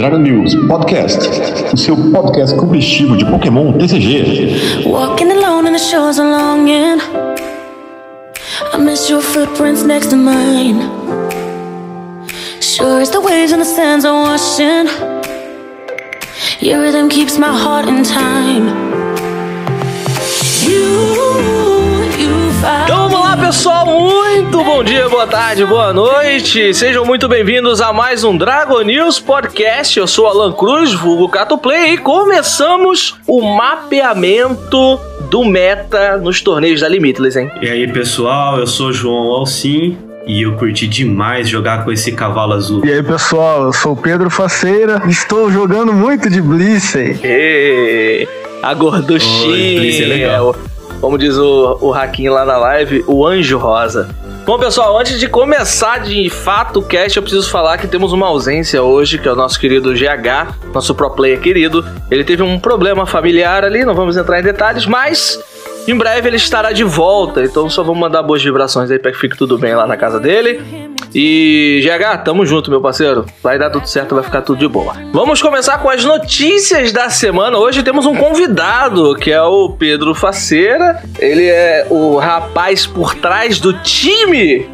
Dragon News Podcast, o seu podcast competitivo de Pokémon TCG. Walking alone in the shores of longing. I miss your footprints next to mine. Sure as the waves and the sands are washing. Your rhythm keeps my heart in time. You, you found Então vamos lá, pessoal. Muito bom dia, boa tarde, boa noite. Sejam muito bem-vindos a mais um Dragon News Podcast. Eu sou Alan Cruz, vulgo Cato Play, e começamos o mapeamento do meta nos torneios da Limitless, hein? E aí, pessoal, eu sou João Alcim e eu curti demais jogar com esse cavalo azul. E aí pessoal, eu sou o Pedro Faceira, estou jogando muito de Blissey. A Oi, gorduchinha. Blitz é legal. Como diz o, o Hakim lá na live, o anjo rosa. Bom, pessoal, antes de começar de fato o cast, eu preciso falar que temos uma ausência hoje, que é o nosso querido GH, nosso pro player querido. Ele teve um problema familiar ali, não vamos entrar em detalhes, mas em breve ele estará de volta. Então só vamos mandar boas vibrações aí para que fique tudo bem lá na casa dele. E GH, tamo junto, meu parceiro. Vai dar tudo certo, vai ficar tudo de boa. Vamos começar com as notícias da semana. Hoje temos um convidado, que é o Pedro Faceira. Ele é o rapaz por trás do time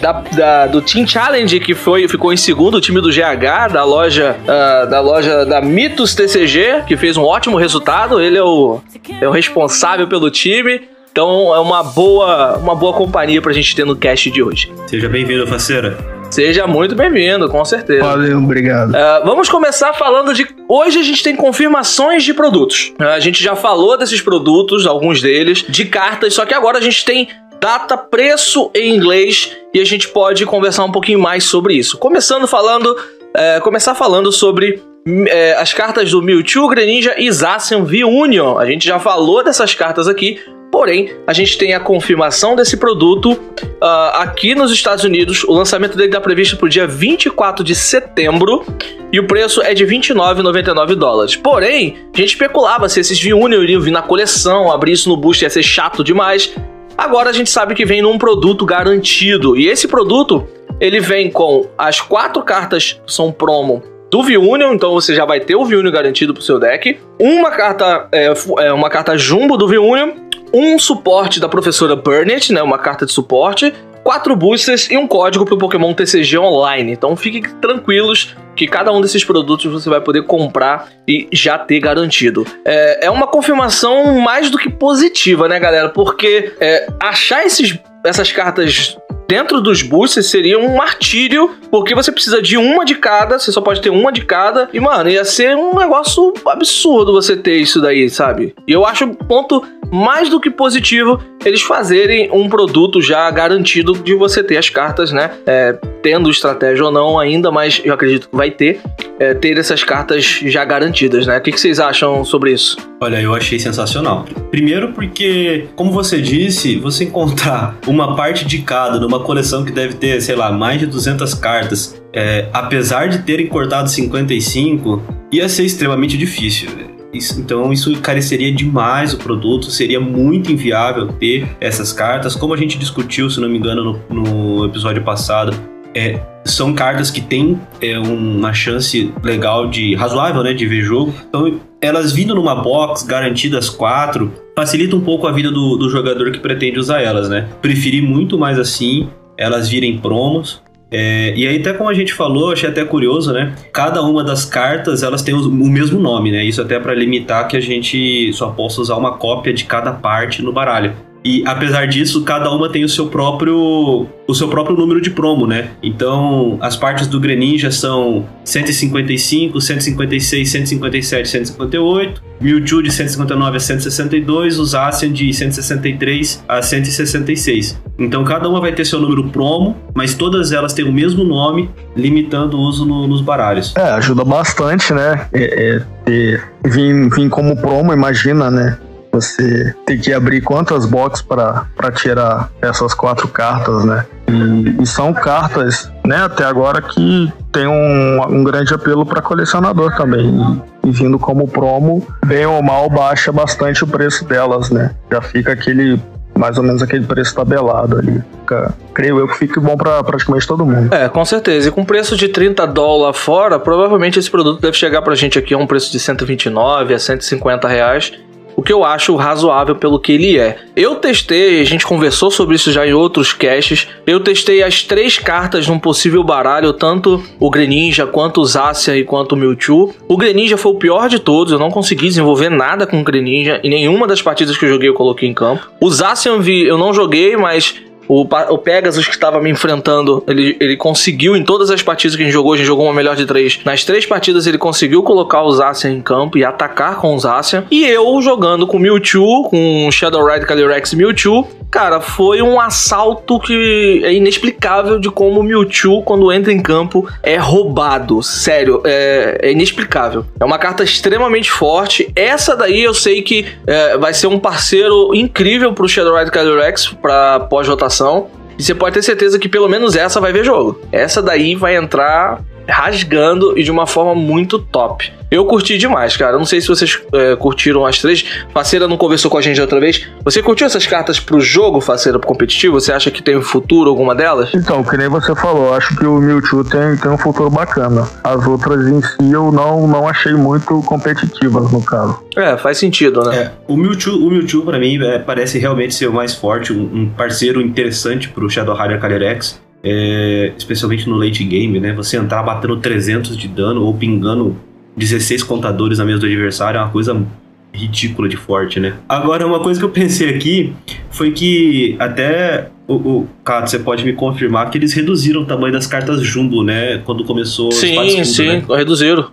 da, da- do Team Challenge, que foi, ficou em segundo, o time do GH, da loja, ah, da loja da Mitos TCG, que fez um ótimo resultado. Ele é o, é o responsável pelo time. Então é uma boa, uma boa companhia pra gente ter no cast de hoje. Seja bem-vindo, faceira. Seja muito bem-vindo, com certeza. Valeu, obrigado. Ah, vamos começar falando de. Hoje a gente tem confirmações de produtos. Ah, a gente já falou desses produtos, alguns deles, de cartas, só que agora a gente tem data, preço em inglês e a gente pode conversar um pouquinho mais sobre isso. Começando falando. eh, começar falando sobre. hum, eh, as cartas do Mewtwo, Greninja e Zacian V-Union. A gente já falou dessas cartas aqui, Porém, a gente tem a confirmação desse produto ah, aqui nos Estados Unidos. O lançamento dele está previsto para o dia 24 de setembro e o preço é de 29,99 dólares. Porém, a gente especulava se esses V-Union iriam vir na coleção, abrir isso no boost ia ser chato demais. Agora a gente sabe que vem num produto garantido. E esse produto, ele vem com as quatro cartas que são promo do V-Union, então você já vai ter o V-Union garantido pro seu deck. Uma carta, é, é, uma carta jumbo do V-Union, um suporte da professora Burnett, né, uma carta de suporte, quatro boosters e um código pro Pokémon TCG Online. Então fiquem tranquilos que cada um desses produtos você vai poder comprar e já ter garantido. É, é uma confirmação mais do que positiva, né, galera? Porque é, achar esses, essas cartas dentro dos boosters seria um martírio, porque você precisa de uma de cada, você só pode ter uma de cada, e mano, ia ser um negócio absurdo você ter isso daí, sabe? E eu acho ponto mais do que positivo eles fazerem um produto já garantido de você ter as cartas, né? É, tendo estratégia ou não ainda, mas eu acredito que vai ter, é, ter essas cartas já garantidas, né? O que, que vocês acham sobre isso? Olha, eu achei sensacional. Primeiro porque, como você disse, você encontrar uma parte de cada numa coleção que deve ter, sei lá, mais de 200 cartas, é, apesar de terem cortado 55, ia ser extremamente difícil. Isso- então isso encareceria demais o produto, seria muito inviável ter essas cartas. Como a gente discutiu, se não me engano, no, no episódio passado, é, são cartas que têm é, uma chance legal de razoável, né, de ver jogo. Então elas vindo numa box garantidas quatro facilita um pouco a vida do, do jogador que pretende usar elas, né? Preferi muito mais assim, elas virem promos. É, e aí até como a gente falou, achei até curioso, né? Cada uma das cartas elas têm o, o mesmo nome, né? Isso até para limitar que a gente só possa usar uma cópia de cada parte no baralho. E apesar disso, cada uma tem o seu próprio o seu próprio número de promo, né? Então, as partes do Greninja são 155, 156, 157, 158, Mewtwo de 159 a 162, os Zacian de 163 a 166. Então, cada uma vai ter seu número promo, mas todas elas têm o mesmo nome, limitando o uso no- nos baralhos. É, ajuda bastante, né? É, é, ter- vir, vir como promo, imagina, né? Você ter que abrir quantas boxes para tirar essas quatro cartas, né? E, e são cartas, né, até agora que tem um, um grande apelo para colecionador também. E, e vindo como promo, bem ou mal, baixa bastante o preço delas, né? Já fica aquele mais ou menos aquele preço tabelado ali. Fica, creio eu que fique bom para praticamente todo mundo. É, com certeza. E com preço de 30 dólares fora, provavelmente esse produto deve chegar pra gente aqui a um preço de 129 a 150 reais o que eu acho razoável pelo que ele é. Eu testei, a gente conversou sobre isso já em outros caches. Eu testei as três cartas num possível baralho, tanto o Greninja quanto o Zacian e quanto o Mewtwo. O Greninja foi o pior de todos, eu não consegui desenvolver nada com o Greninja e nenhuma das partidas que eu joguei eu coloquei em campo. O Zacian eu não joguei, mas o, o Pegasus que estava me enfrentando, ele, ele conseguiu em todas as partidas que a gente jogou, a gente jogou uma melhor de três. Nas três partidas ele conseguiu colocar o Zacian em campo e atacar com o Zacian. E eu jogando com Mewtwo, com Shadow Ride Calyrex Mewtwo, Cara, foi um assalto que é inexplicável de como o Mewtwo, quando entra em campo, é roubado. Sério, é, é inexplicável. É uma carta extremamente forte. Essa daí eu sei que é, vai ser um parceiro incrível pro Shadowride Calyrex pra pós-rotação. E você pode ter certeza que pelo menos essa vai ver jogo. Essa daí vai entrar rasgando e de uma forma muito top. Eu curti demais, cara. não sei se vocês é, curtiram as três. Faceira não conversou com a gente outra vez. Você curtiu essas cartas pro jogo, Faceira, pro competitivo? Você acha que tem um futuro alguma delas? Então, que nem você falou, acho que o Mewtwo tem, tem um futuro bacana. As outras em si eu não, não achei muito competitivas, no caso. É, faz sentido, né? É, o Mewtwo, o Mewtwo pra mim, é, parece realmente ser o mais forte, um, um parceiro interessante pro Shadow Rider Calyrex. É, especialmente no late game, né? Você entrar batendo 300 de dano ou pingando 16 contadores na mesa do adversário é uma coisa ridícula de forte, né? Agora, uma coisa que eu pensei aqui foi que até o, o Cato, você pode me confirmar que eles reduziram o tamanho das cartas jumbo, né? Quando começou Sim, sim, né? reduziram.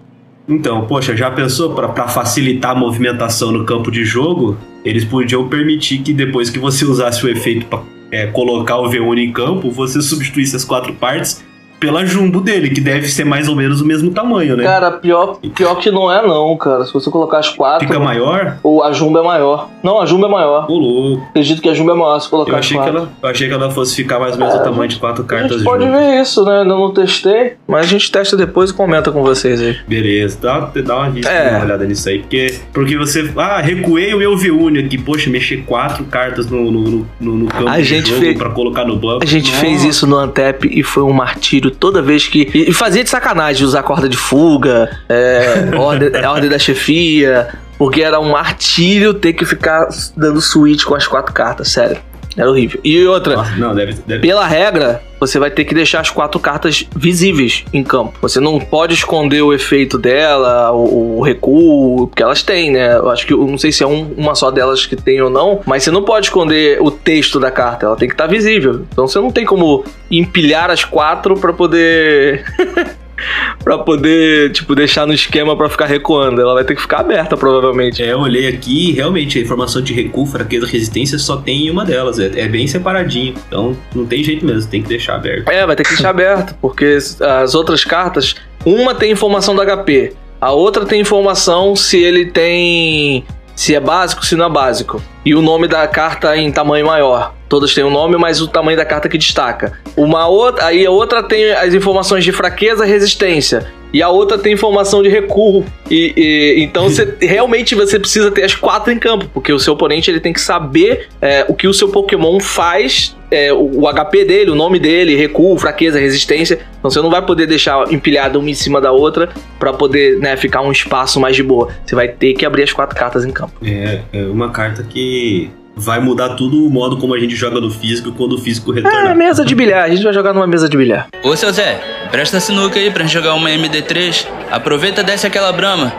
Então, poxa, já pensou para facilitar a movimentação no campo de jogo? Eles podiam permitir que depois que você usasse o efeito para é, colocar o V1 em campo, você substituísse as quatro partes pela jumbo dele, que deve ser mais ou menos o mesmo tamanho, né? Cara, pior, pior que não é não, cara. Se você colocar as quatro... Fica maior? Ou a jumbo é maior. Não, a jumbo é maior. Ô, louco. Acredito que a jumbo é maior se colocar eu achei as quatro. Que ela, eu achei que ela fosse ficar mais ou menos é, o tamanho de quatro cartas A gente pode jumbo. ver isso, né? Eu não testei, mas a gente testa depois e comenta com vocês aí. Beleza. Dá, dá uma, vista, é. uma olhada nisso aí. Porque, porque você... Ah, recuei o meu V-Uni aqui. Poxa, mexer quatro cartas no, no, no, no campo a gente jogo fez... pra colocar no banco. A gente Nossa. fez isso no Antep e foi um martírio toda vez que e, fazia de sacanagem usar corda de fuga, é, ordem, ordem da chefia, porque era um martírio ter que ficar dando switch com as quatro cartas, sério. Era horrível. E outra, Nossa, não, deve, deve... pela regra, você vai ter que deixar as quatro cartas visíveis em campo. Você não pode esconder o efeito dela, o, o recuo, porque elas têm, né? Eu acho que eu não sei se é um, uma só delas que tem ou não, mas você não pode esconder o texto da carta, ela tem que estar tá visível. Então você não tem como empilhar as quatro para poder pra poder, tipo, deixar no esquema pra ficar recuando. Ela vai ter que ficar aberta, provavelmente. É, eu olhei aqui realmente a informação de recuo, fraqueza, resistência só tem em uma delas. É, é, bem separadinho. Então não tem jeito mesmo, tem que deixar aberto. É, vai ter que deixar aberto, porque as outras cartas, uma tem informação do HP, a outra tem informação se ele tem. Se é básico, se não é básico. E o nome da carta em tamanho maior. Todas têm um nome, mas o tamanho da carta que destaca. Uma outra, aí a outra tem as informações de fraqueza, resistência. E a outra tem informação de recuo. E, e então você, realmente você precisa ter as quatro em campo, porque o seu oponente ele tem que saber é, o que o seu Pokémon faz, é, o, o, HP dele, o nome dele, recuo, fraqueza, resistência. Então você não vai poder deixar empilhada uma em cima da outra para poder né, ficar um espaço mais de boa. Você vai ter que abrir as quatro cartas em campo. É, é uma carta que vai mudar tudo o modo como a gente joga no físico quando o físico retorna. É, mesa de bilhar. A gente vai jogar numa mesa de bilhar. Ô, seu Zé, presta sinuca aí pra gente jogar uma MD3. Aproveita e desce aquela brama.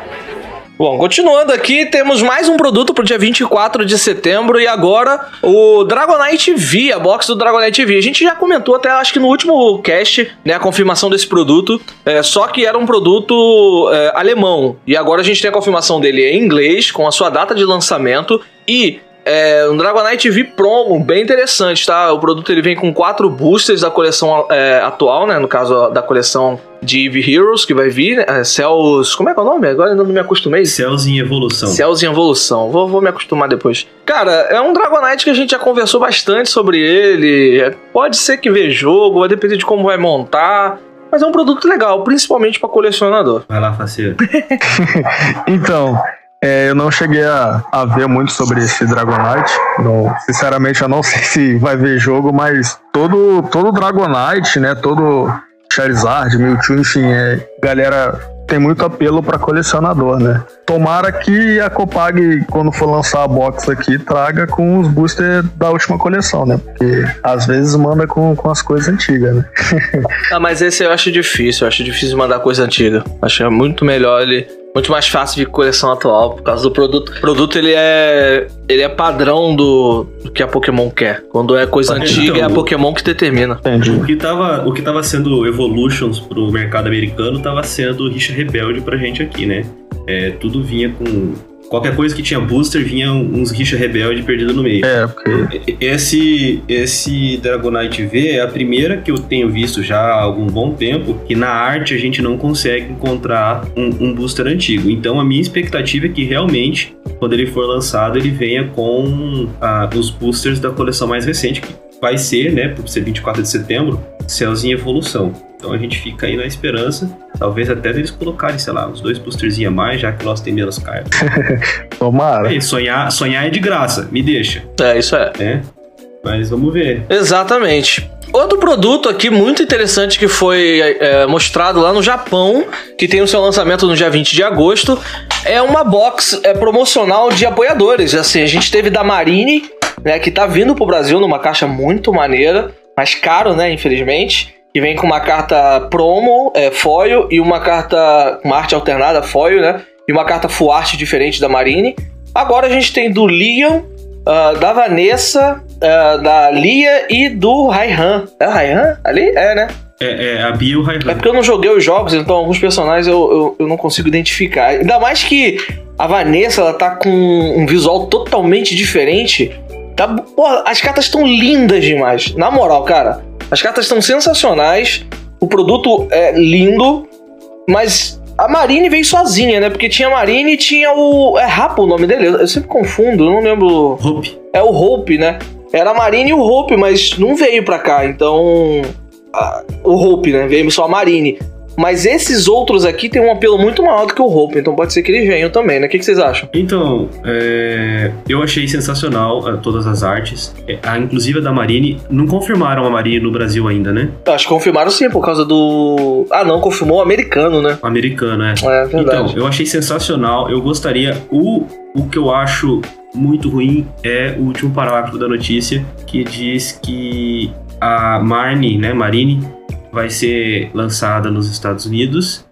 Bom, continuando aqui, temos mais um produto pro dia 24 de setembro e agora o Dragonite V, a box do Dragonite V. A gente já comentou até, acho que no último cast, né, a confirmação desse produto, é, só que era um produto é, alemão. E agora a gente tem a confirmação dele em inglês, com a sua data de lançamento e é um Dragonite V Promo, bem interessante, tá? O produto ele vem com quatro boosters da coleção é, atual, né? No caso da coleção de Eevee Heroes, que vai vir, né? Cells... Como é que é o nome? Agora ainda não me acostumei. Cells em Evolução. Cells em Evolução. Vou, vou me acostumar depois. Cara, é um Dragonite que a gente já conversou bastante sobre ele. É, pode ser que vê jogo, vai depender de como vai montar. Mas é um produto legal, principalmente para colecionador. Vai lá, faceiro. então, É, eu não cheguei a, a ver muito sobre esse Dragonite. Não, sinceramente, eu não sei se vai ver jogo, mas todo, todo Dragonite, né? Todo Charizard, Mewtwo, enfim, é, galera tem muito apelo para colecionador, né? Tomara que a Copag, quando for lançar a box aqui, traga com os boosters da última coleção, né? Porque às vezes manda com, com as coisas antigas, né? ah, mas esse eu acho difícil, eu acho difícil mandar coisa antiga. Acho é muito melhor ele muito mais fácil de coleção atual por causa do produto. O produto ele é ele é padrão do, do que a Pokémon quer. Quando é coisa então, antiga, é a Pokémon que determina. Entendi. O que tava, o que tava sendo Evolutions pro mercado americano tava sendo Richa Rebelde pra gente aqui, né? É, tudo vinha com Qualquer coisa que tinha booster vinha uns rixa rebelde perdido no meio. É, porque. Esse, esse Dragonite V é a primeira que eu tenho visto já há algum bom tempo que na arte a gente não consegue encontrar um, um booster antigo. Então a minha expectativa é que realmente, quando ele for lançado, ele venha com ah, os boosters da coleção mais recente, que vai ser, né, por ser 24 de setembro, Céus em Evolução. Então a gente fica aí na esperança, talvez até eles colocarem, sei lá, uns dois boosterzinhos a mais, já que nós tem menos cartas. Tomara. É, sonhar, sonhar é de graça, me deixa. É, isso é. é. Mas vamos ver. Exatamente. Outro produto aqui muito interessante que foi é, mostrado lá no Japão, que tem o seu lançamento no dia 20 de agosto, é uma box é, promocional de apoiadores. Assim, a gente teve da Marine, né, que tá vindo pro Brasil numa caixa muito maneira, mais caro, né, infelizmente que vem com uma carta promo, é, foil, e uma carta com arte alternada, foil, né? E uma carta full art diferente da Marine. Agora a gente tem do Leon, uh, da Vanessa, uh, da Lia e do Raihan. É Raihan? Ali? É, né? É, é a Bia e o Raihan. É porque eu não joguei os jogos, então alguns personagens eu, eu, eu, não consigo identificar. Ainda mais que a Vanessa, ela tá com um visual totalmente diferente. Tá, porra, as cartas estão lindas demais. Na moral, cara. As cartas estão sensacionais, o produto é lindo, mas a Marine veio sozinha, né? Porque tinha a Marine e tinha o. É Rapo o nome dele? Eu sempre confundo, eu não lembro. Hope. É o Hope, né? Era a Marine e o Hope, mas não veio pra cá, então. o Hope, né? Veio só a Marine. Mas esses outros aqui têm um apelo muito maior do que o Hope, então pode ser que eles venham também, né? O que, que vocês acham? Então, é... eu achei sensacional uh, todas as artes. É, a, inclusive a da Marine. Não confirmaram a Marine no Brasil ainda, né? Acho que confirmaram sim, por causa do. Ah, não, confirmou o americano, né? O americano, é. É, verdade. Então, eu achei sensacional. Eu gostaria. O, o que eu acho muito ruim é o último parágrafo da notícia que diz que a Marnie, né, Marine, vai ser lançada nos Estados Unidos,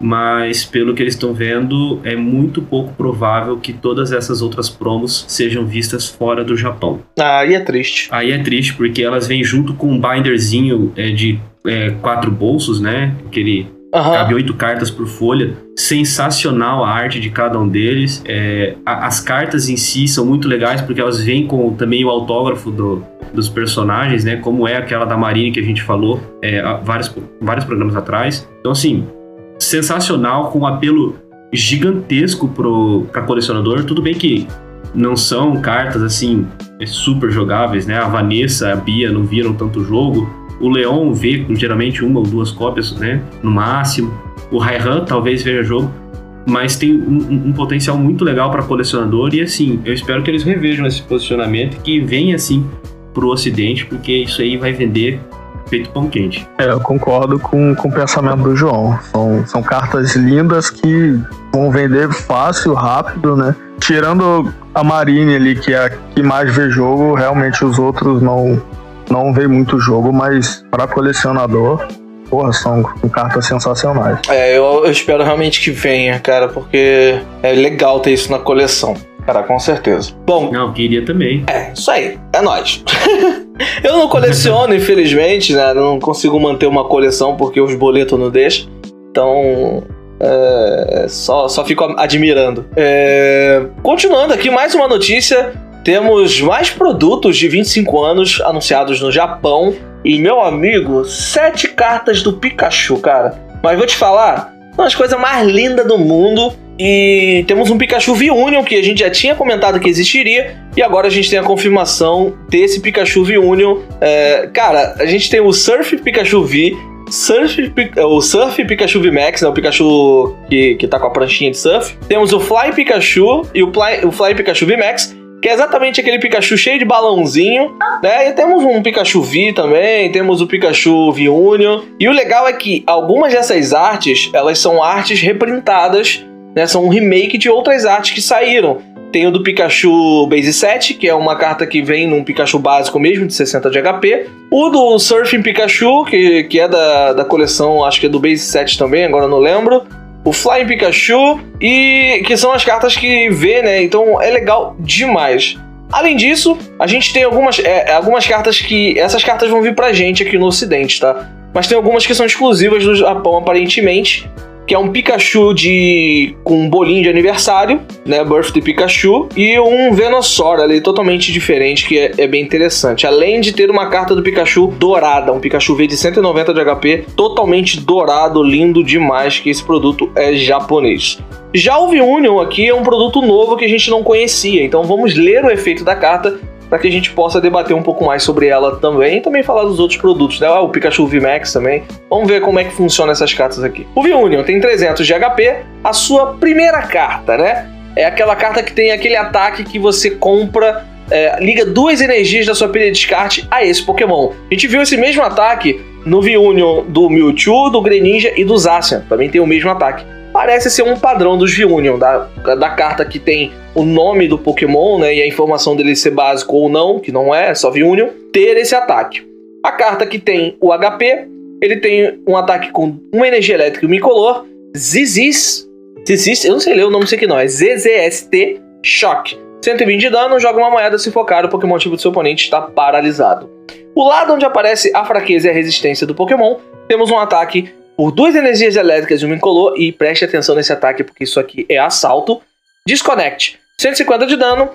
mas pelo que eles estão vendo, é muito pouco provável que todas essas outras promos sejam vistas fora do Japão. Ah, aí é triste. Aí é triste, porque elas vêm junto com um binderzinho é, de é, quatro bolsos, né? Aquele Uhum. Cabe oito cartas por folha. Sensacional a arte de cada um deles. É, a, as cartas em si são muito legais porque elas vêm com também o autógrafo do, dos personagens, né? Como é aquela da Marine que a gente falou é, vários, vários programas atrás. Então, assim, sensacional, com um apelo gigantesco para colecionador. Tudo bem que não são cartas assim super jogáveis, né? A Vanessa, a Bia não viram tanto jogo o Leon vê com geralmente uma ou duas cópias, né? No máximo. O Raihan talvez veja jogo. Mas tem um, um potencial muito legal para colecionador. E assim, eu espero que eles revejam esse posicionamento que venha assim pro ocidente, porque isso aí vai vender feito pão quente. É, eu concordo com, com o pensamento do João. São, são cartas lindas que vão vender fácil, rápido, né? Tirando a Marine ali, que é a que mais vê jogo, realmente os outros não, não veio muito jogo, mas para colecionador, porra, são cartas sensacionais. É, eu, eu, espero realmente que venha, cara, porque é legal ter isso na coleção. Cara, com certeza. Bom. Não, queria também. É, isso aí. É nóis. eu não coleciono, infelizmente, né? Não consigo manter uma coleção porque os boletos não deixam. Então, é, só, só fico admirando. É, continuando aqui, mais uma notícia temos mais produtos de 25 anos anunciados no Japão. E, meu amigo, sete cartas do Pikachu, cara. Mas vou te falar, uma das coisas mais lindas do mundo. E temos um Pikachu V-Union que a gente já tinha comentado que existiria. E agora a gente tem a confirmação desse Pikachu V-Union. É, cara, a gente tem o Surf Pikachu V Surf, Pi- o Surf Pikachu VMAX, né? O Pikachu que, que tá com a pranchinha de surf. Temos o Fly Pikachu e o Fly, o Fly Pikachu VMAX, que é exatamente aquele Pikachu cheio de balãozinho, né? E temos um Pikachu V também, temos o Pikachu V Union. E o legal é que algumas dessas artes, elas são artes reprintadas, né? São um remake de outras artes que saíram. Tem o do Pikachu Base 7, que é uma carta que vem num Pikachu básico mesmo, de 60 de HP. O do Surfing Pikachu, que, que é da, da coleção, acho que é do Base 7 também, agora não lembro. O Flying Pikachu, e que são as cartas que vê, né? Então é legal demais. Além disso, a gente tem algumas, é, algumas cartas que. Essas cartas vão vir pra gente aqui no Ocidente, tá? Mas tem algumas que são exclusivas do Japão, aparentemente. Que é um Pikachu de. com um bolinho de aniversário, né? Birthday Pikachu. E um Venusaur ali, totalmente diferente, que é, é bem interessante. Além de ter uma carta do Pikachu dourada, um Pikachu V de 190 de HP, totalmente dourado, lindo demais, que esse produto é japonês. Já o V-Union aqui é um produto novo que a gente não conhecia, então vamos ler o efeito da carta para que a gente possa debater um pouco mais sobre ela também e também falar dos outros produtos, né? Ah, o Pikachu VMAX também. Vamos ver como é que funciona essas cartas aqui. O V-Union tem 300 de HP, a sua primeira carta, né? É aquela carta que tem aquele ataque que você compra, é, liga duas energias da sua pilha de descarte a esse Pokémon. A gente viu esse mesmo ataque no V-Union do Mewtwo, do Greninja e do Zacian. Também tem o mesmo ataque parece ser um padrão dos V-Union, da, da carta que tem o nome do Pokémon, né, e a informação dele ser básico ou não, que não é, só V-Union, ter esse ataque. A carta que tem o HP, ele tem um ataque com uma energia elétrica incolor, Zizis, Zizis, eu não sei ler o nome disso aqui não, é ZZST Shock. 120 de dano, joga uma moeda se focar, o Pokémon ativo do seu oponente está paralisado. O lado onde aparece a fraqueza e a resistência do Pokémon, temos um ataque por duas energias elétricas e uma incolor, e preste atenção nesse ataque porque isso aqui é assalto. Desconect, 150 de dano.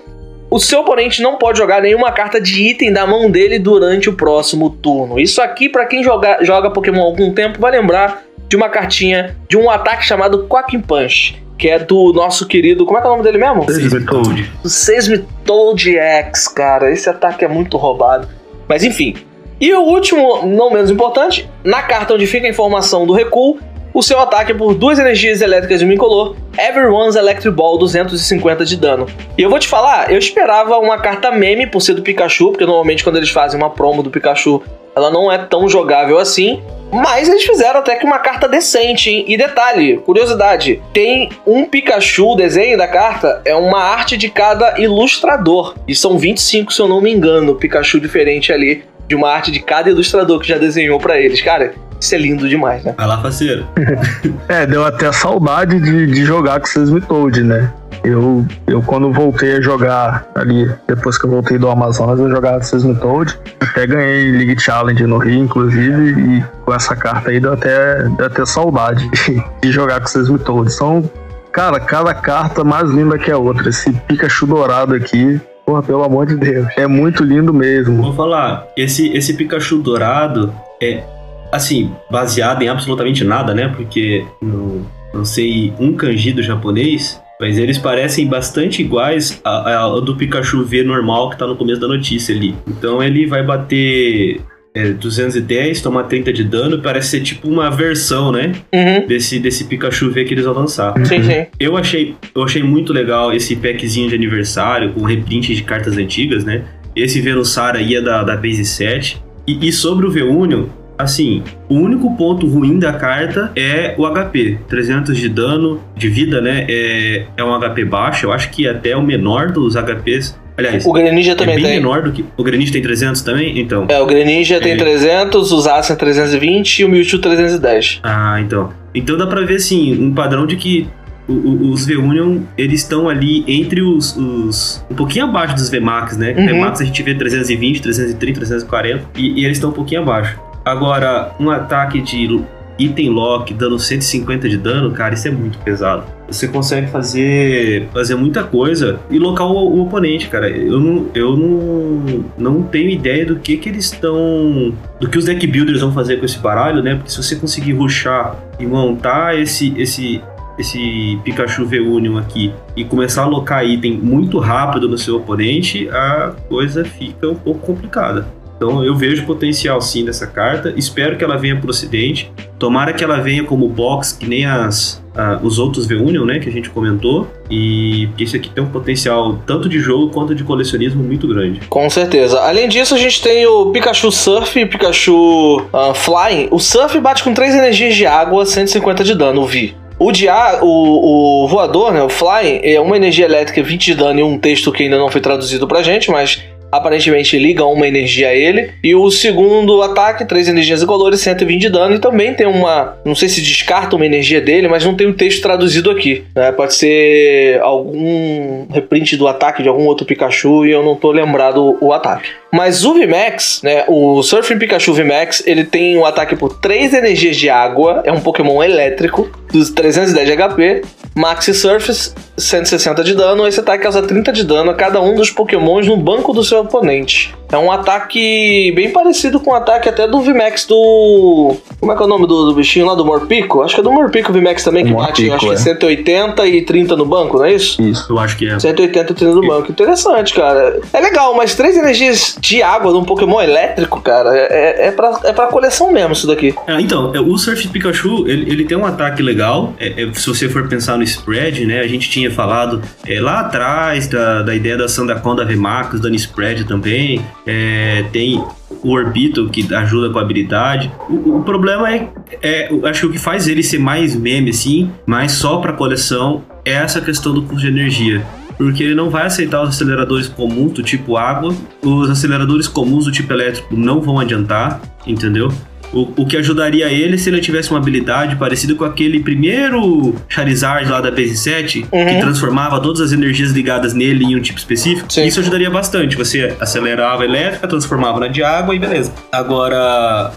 O seu oponente não pode jogar nenhuma carta de item da mão dele durante o próximo turno. Isso aqui, para quem joga, joga Pokémon há algum tempo, vai lembrar de uma cartinha, de um ataque chamado Quacking Punch, que é do nosso querido. Como é que é o nome dele mesmo? Seismitoad. O Seismitoad X, cara. Esse ataque é muito roubado. Mas enfim, e o último, não menos importante, na carta onde fica a informação do recuo, o seu ataque por duas energias elétricas e um incolor, Everyone's Electric Ball 250 de dano. E eu vou te falar, eu esperava uma carta meme por ser do Pikachu, porque normalmente quando eles fazem uma promo do Pikachu, ela não é tão jogável assim. Mas eles fizeram até que uma carta decente, hein? E detalhe, curiosidade, tem um Pikachu, o desenho da carta, é uma arte de cada ilustrador. E são 25, se eu não me engano, Pikachu diferente ali de uma arte de cada ilustrador que já desenhou para eles. Cara, isso é lindo demais, né? Vai lá, parceiro. É, deu até saudade de, de jogar com Seismitoad, né? Eu, eu, quando voltei a jogar ali, depois que eu voltei do Amazonas, eu jogava Seismitoad. Até ganhei League Challenge no Rio, inclusive, e com essa carta aí deu até, deu até saudade de, jogar com Seismitoad. São, cara, cada carta mais linda que a outra. Esse Pikachu dourado aqui, Porra, pelo amor de Deus. É muito lindo mesmo. Vou falar, esse, esse Pikachu dourado é, assim, baseado em absolutamente nada, né? Porque não, não sei um kanji do japonês, mas eles parecem bastante iguais ao do Pikachu V normal que tá no começo da notícia ali. Então ele vai bater é, 210, tomar 30 de dano, parece ser tipo uma versão, né? Uhum. Desse, desse Pikachu V que eles vão lançar. Sim, sim. Eu achei, eu achei muito legal esse packzinho de aniversário com reprint de cartas antigas, né? Esse Venusaur aí é da, da Base 7. E, e sobre o V-Union, assim, o único ponto ruim da carta é o HP. 300 de dano, de vida, né? É, é um HP baixo, eu acho que até o menor dos HPs. Aliás, O Greninja é também bem tem. menor do que... O Greninja tem 300 também? Então... É, o Greninja tem Ele- 300, o Zacian 320 e o Mewtwo 310. Ah, então. Então dá pra ver, assim, um padrão de que os V-Union, eles estão ali entre os, os- um pouquinho abaixo dos VMAX, né? Uhum. VMAX a gente vê 320, 330, 340 e, e eles estão um pouquinho abaixo. Agora, um ataque de item lock dando 150 de dano, cara, isso é muito pesado. Você consegue fazer fazer muita coisa e locar o, o oponente, cara. Eu não, eu não, não tenho ideia do que que eles estão, do que os deck builders vão fazer com esse baralho, né? Porque se você conseguir rushar e montar esse esse esse Pikachu V-Union aqui e começar a alocar item muito rápido no seu oponente, a coisa fica um pouco complicada. Então eu vejo potencial sim dessa carta. Espero que ela venha pro ocidente. Tomara que ela venha como box, que nem as, uh, os outros V-Union, né? Que a gente comentou. E esse aqui tem um potencial tanto de jogo quanto de colecionismo muito grande. Com certeza. Além disso, a gente tem o Pikachu Surf e o Pikachu uh, Flying. O Surf bate com 3 energias de água, 150 de dano, Vi. O, dia, o, o voador, né, o Flying, é uma energia elétrica, 20 de dano e um texto que ainda não foi traduzido pra gente, mas aparentemente liga uma energia a ele. E o segundo ataque, três energias incolores, 120 de dano. E também tem uma. Não sei se descarta uma energia dele, mas não tem o um texto traduzido aqui. Né? Pode ser algum reprint do ataque de algum outro Pikachu e eu não tô lembrado o ataque. Mas o VMAX, né, o Surfing Pikachu VMAX, ele tem um ataque por 3 energias de água, é um Pokémon elétrico, dos 310 de HP, Maxi Surface, 160 de dano, esse ataque causa 30 de dano a cada um dos Pokémons no banco do seu oponente. É um ataque bem parecido com o ataque até do VMAX do. Como é que é o nome do, do bichinho lá do Morpico? Acho que é do Morpico VMAX também, que Morpico, bate acho que é. 180 e 30 no banco, não é isso? Isso. Eu acho que é. 180 e 30 no banco. Interessante, cara. É legal, mas três energias de água de um Pokémon elétrico, cara, é, é, pra, é pra coleção mesmo isso daqui. Ah, então, é, o Surf Pikachu, ele, ele tem um ataque legal. É, é, se você for pensar no spread, né? A gente tinha falado é, lá atrás da, da ideia da Sandaconda Remax, dando spread também. É, tem o Orbito que ajuda com a habilidade. O, o problema é, é, acho que o que faz ele ser mais meme, assim, mais só pra coleção, é essa questão do custo de energia. Porque ele não vai aceitar os aceleradores comuns do tipo água, os aceleradores comuns do tipo elétrico não vão adiantar, entendeu? O, o que ajudaria ele se ele tivesse uma habilidade parecida com aquele primeiro Charizard lá da PS7, Uhum. que transformava todas as energias ligadas nele em um tipo específico. Sim. Isso ajudaria bastante. Você acelerava a elétrica, transformava na de água e beleza. Agora,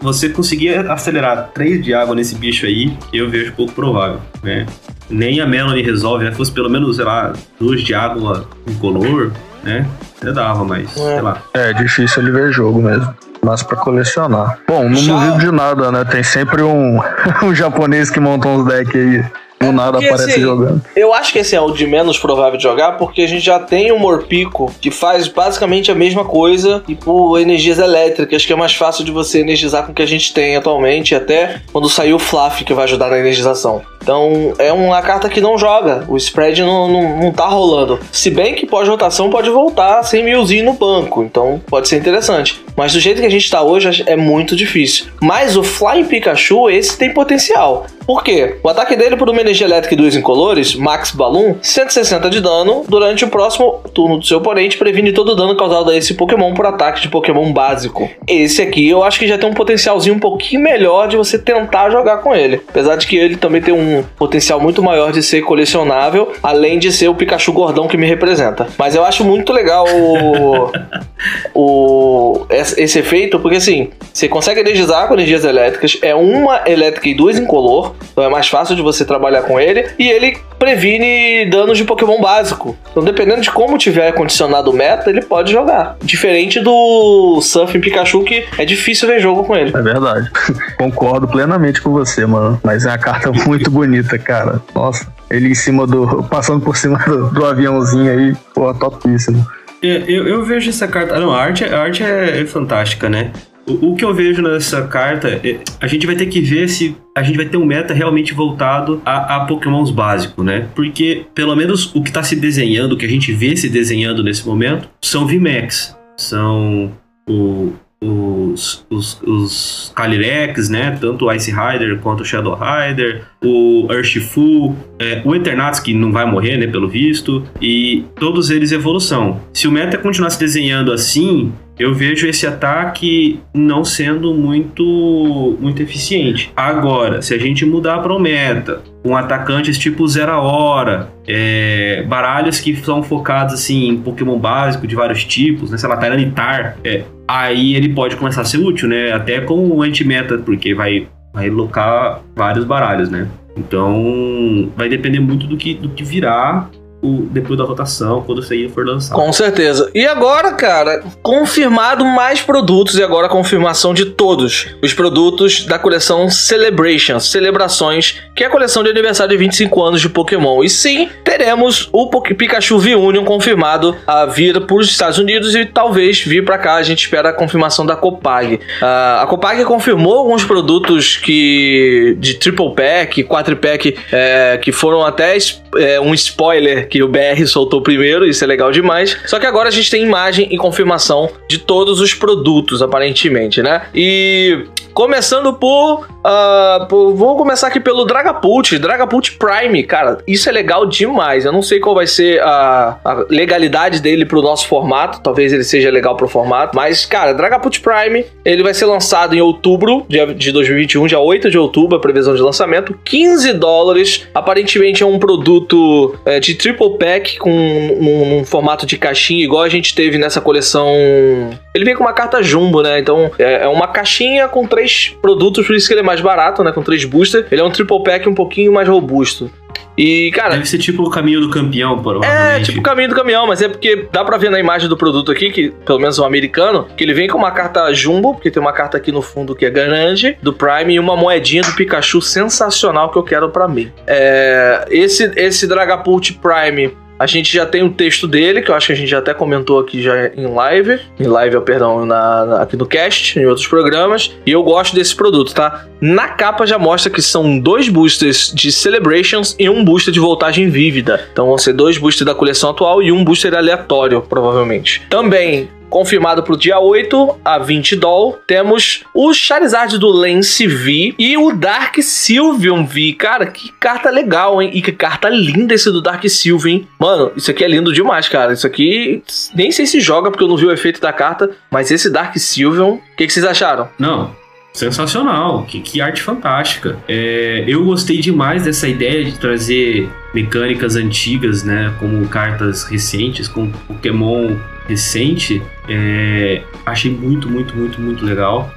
você conseguia acelerar 3 de água nesse bicho aí, eu vejo pouco provável, né? Nem a Melanie resolve, né? Fosse pelo menos, sei lá, 2 de água incolor, né? Até dava, mas, sei lá. É difícil ele ver jogo mesmo. Mas pra colecionar. Bom, não Já- duvido de nada, né? Tem sempre um, um japonês que monta uns decks aí. Do nada porque, aparece assim, jogando. Eu acho que esse é o de menos provável de jogar, porque a gente já tem o Morpico, que faz basicamente a mesma coisa e por energias elétricas, que é mais fácil de você energizar com o que a gente tem atualmente, até quando sair o Fluff, que vai ajudar na energização. Então é uma carta que não joga, o spread não, não, não tá rolando. Se bem que pós-rotação pode voltar sem milzinho no banco, então pode ser interessante. Mas do jeito que a gente tá hoje é muito difícil. Mas o Flying Pikachu, esse tem potencial. Por quê? O ataque dele por uma energia elétrica e duas incolores, Max Balloon, 160 de dano durante o próximo turno do seu oponente, previne todo o dano causado a esse Pokémon por ataque de Pokémon básico. Esse aqui eu acho que já tem um potencialzinho um pouquinho melhor de você tentar jogar com ele. Apesar de que ele também tem um potencial muito maior de ser colecionável, além de ser o Pikachu gordão que me representa. Mas eu acho muito legal o, o esse efeito, porque assim, você consegue energizar com energias elétricas, é uma elétrica e duas incolor, então é mais fácil de você trabalhar com ele, e ele previne danos de Pokémon básico. Então, dependendo de como tiver condicionado o meta, ele pode jogar. Diferente do Surfing Pikachu, que é difícil ver jogo com ele. É verdade. Concordo plenamente com você, mano. Mas é uma carta muito bonita, cara. Nossa. Ele em cima do. passando por cima do, do aviãozinho aí, pô, topíssimo. É, eu, eu vejo essa carta. ah, Não, a arte, a arte é, é fantástica, né? O, que eu vejo nessa carta, é, a gente vai ter que ver se a gente vai ter um meta realmente voltado a, a Pokémons básico, né? Porque, pelo menos, o que tá se desenhando, o que a gente vê se desenhando nesse momento, são VMAX. São o- os, os, os Calyrex, né? Tanto o Ice Rider quanto o Shadow Rider, o Urshifu, é, o Eternatus, que não vai morrer, né? Pelo visto, e todos eles evolução. Se o meta continuar se desenhando assim, eu vejo esse ataque não sendo muito muito eficiente. Agora, se a gente mudar para o meta, com atacantes tipo Zero Hora, é, baralhos que são focados assim em Pokémon básico de vários tipos, né? Sei lá, Tyranitar, é, aí ele pode começar a ser útil, né? Até como anti-meta, porque vai, vai locar vários baralhos, né? Então vai depender muito do que, do que virar o, depois da rotação, quando isso aí for lançado. Com certeza. E agora, cara, confirmado mais produtos e agora a confirmação de todos os produtos da coleção Celebrations, Celebrações, que é a coleção de aniversário de 25 anos de Pokémon. E sim, teremos o Pikachu V-Union confirmado a vir para os Estados Unidos e talvez vir para cá. A gente espera a confirmação da Copag. Ah, a Copag confirmou alguns produtos que de Triple Pack, Quadri Pack, é, que foram até é, um spoiler que o BR soltou primeiro, isso é legal demais. Só que agora a gente tem imagem e confirmação de todos os produtos, aparentemente, né? E começando por, por- Vou começar aqui pelo Dragapult, Dragapult Prime, cara, isso é legal demais. Eu não sei qual vai ser a, a legalidade dele pro nosso formato, talvez ele seja legal pro formato, mas, cara, Dragapult Prime, ele vai ser lançado em outubro de, de 2021, dia 8 de outubro, a previsão de lançamento, 15 dólares. Aparentemente é um produto é, de triple pack com um, um formato de caixinha, igual a gente teve nessa coleção. Ele vem com uma carta jumbo, né? Então é, é uma caixinha com três produtos, por isso que ele é mais barato, né? Com três boosters. Ele é um triple pack um pouquinho mais robusto. E, cara, Deve ser tipo o caminho do campeão, é, provavelmente. tipo o caminho do caminhão, mas é porque dá pra ver na imagem do produto aqui, que pelo menos o americano, que ele vem com uma carta jumbo, porque tem uma carta aqui no fundo que é grande, do Prime, e uma moedinha do Pikachu sensacional que eu quero pra mim. É, esse, esse Dragapult Prime. A gente já tem o texto dele, que eu acho que a gente já até comentou aqui já em live. Em live, perdão, na, na- aqui no cast, em outros programas. E eu gosto desse produto, tá? Na capa já mostra que são dois boosters de Celebrations e um booster de voltagem vívida. Então vão ser dois boosters da coleção atual e um booster aleatório, provavelmente. Também confirmado para o dia 8 a 20 doll. Temos o Charizard do Lance V e o Dark Sylveon V. Cara, que carta legal, hein? E que carta linda esse do Dark hein? Mano, isso aqui é lindo demais, cara. Isso aqui nem sei se joga porque eu não vi o efeito da carta, mas esse Dark Sylveon, o que, que vocês acharam? Não, sensacional. Que, que arte fantástica. É, eu gostei demais dessa ideia de trazer mecânicas antigas, né? Como cartas recentes, com Pokémon recente. É, achei muito, muito, muito, muito legal.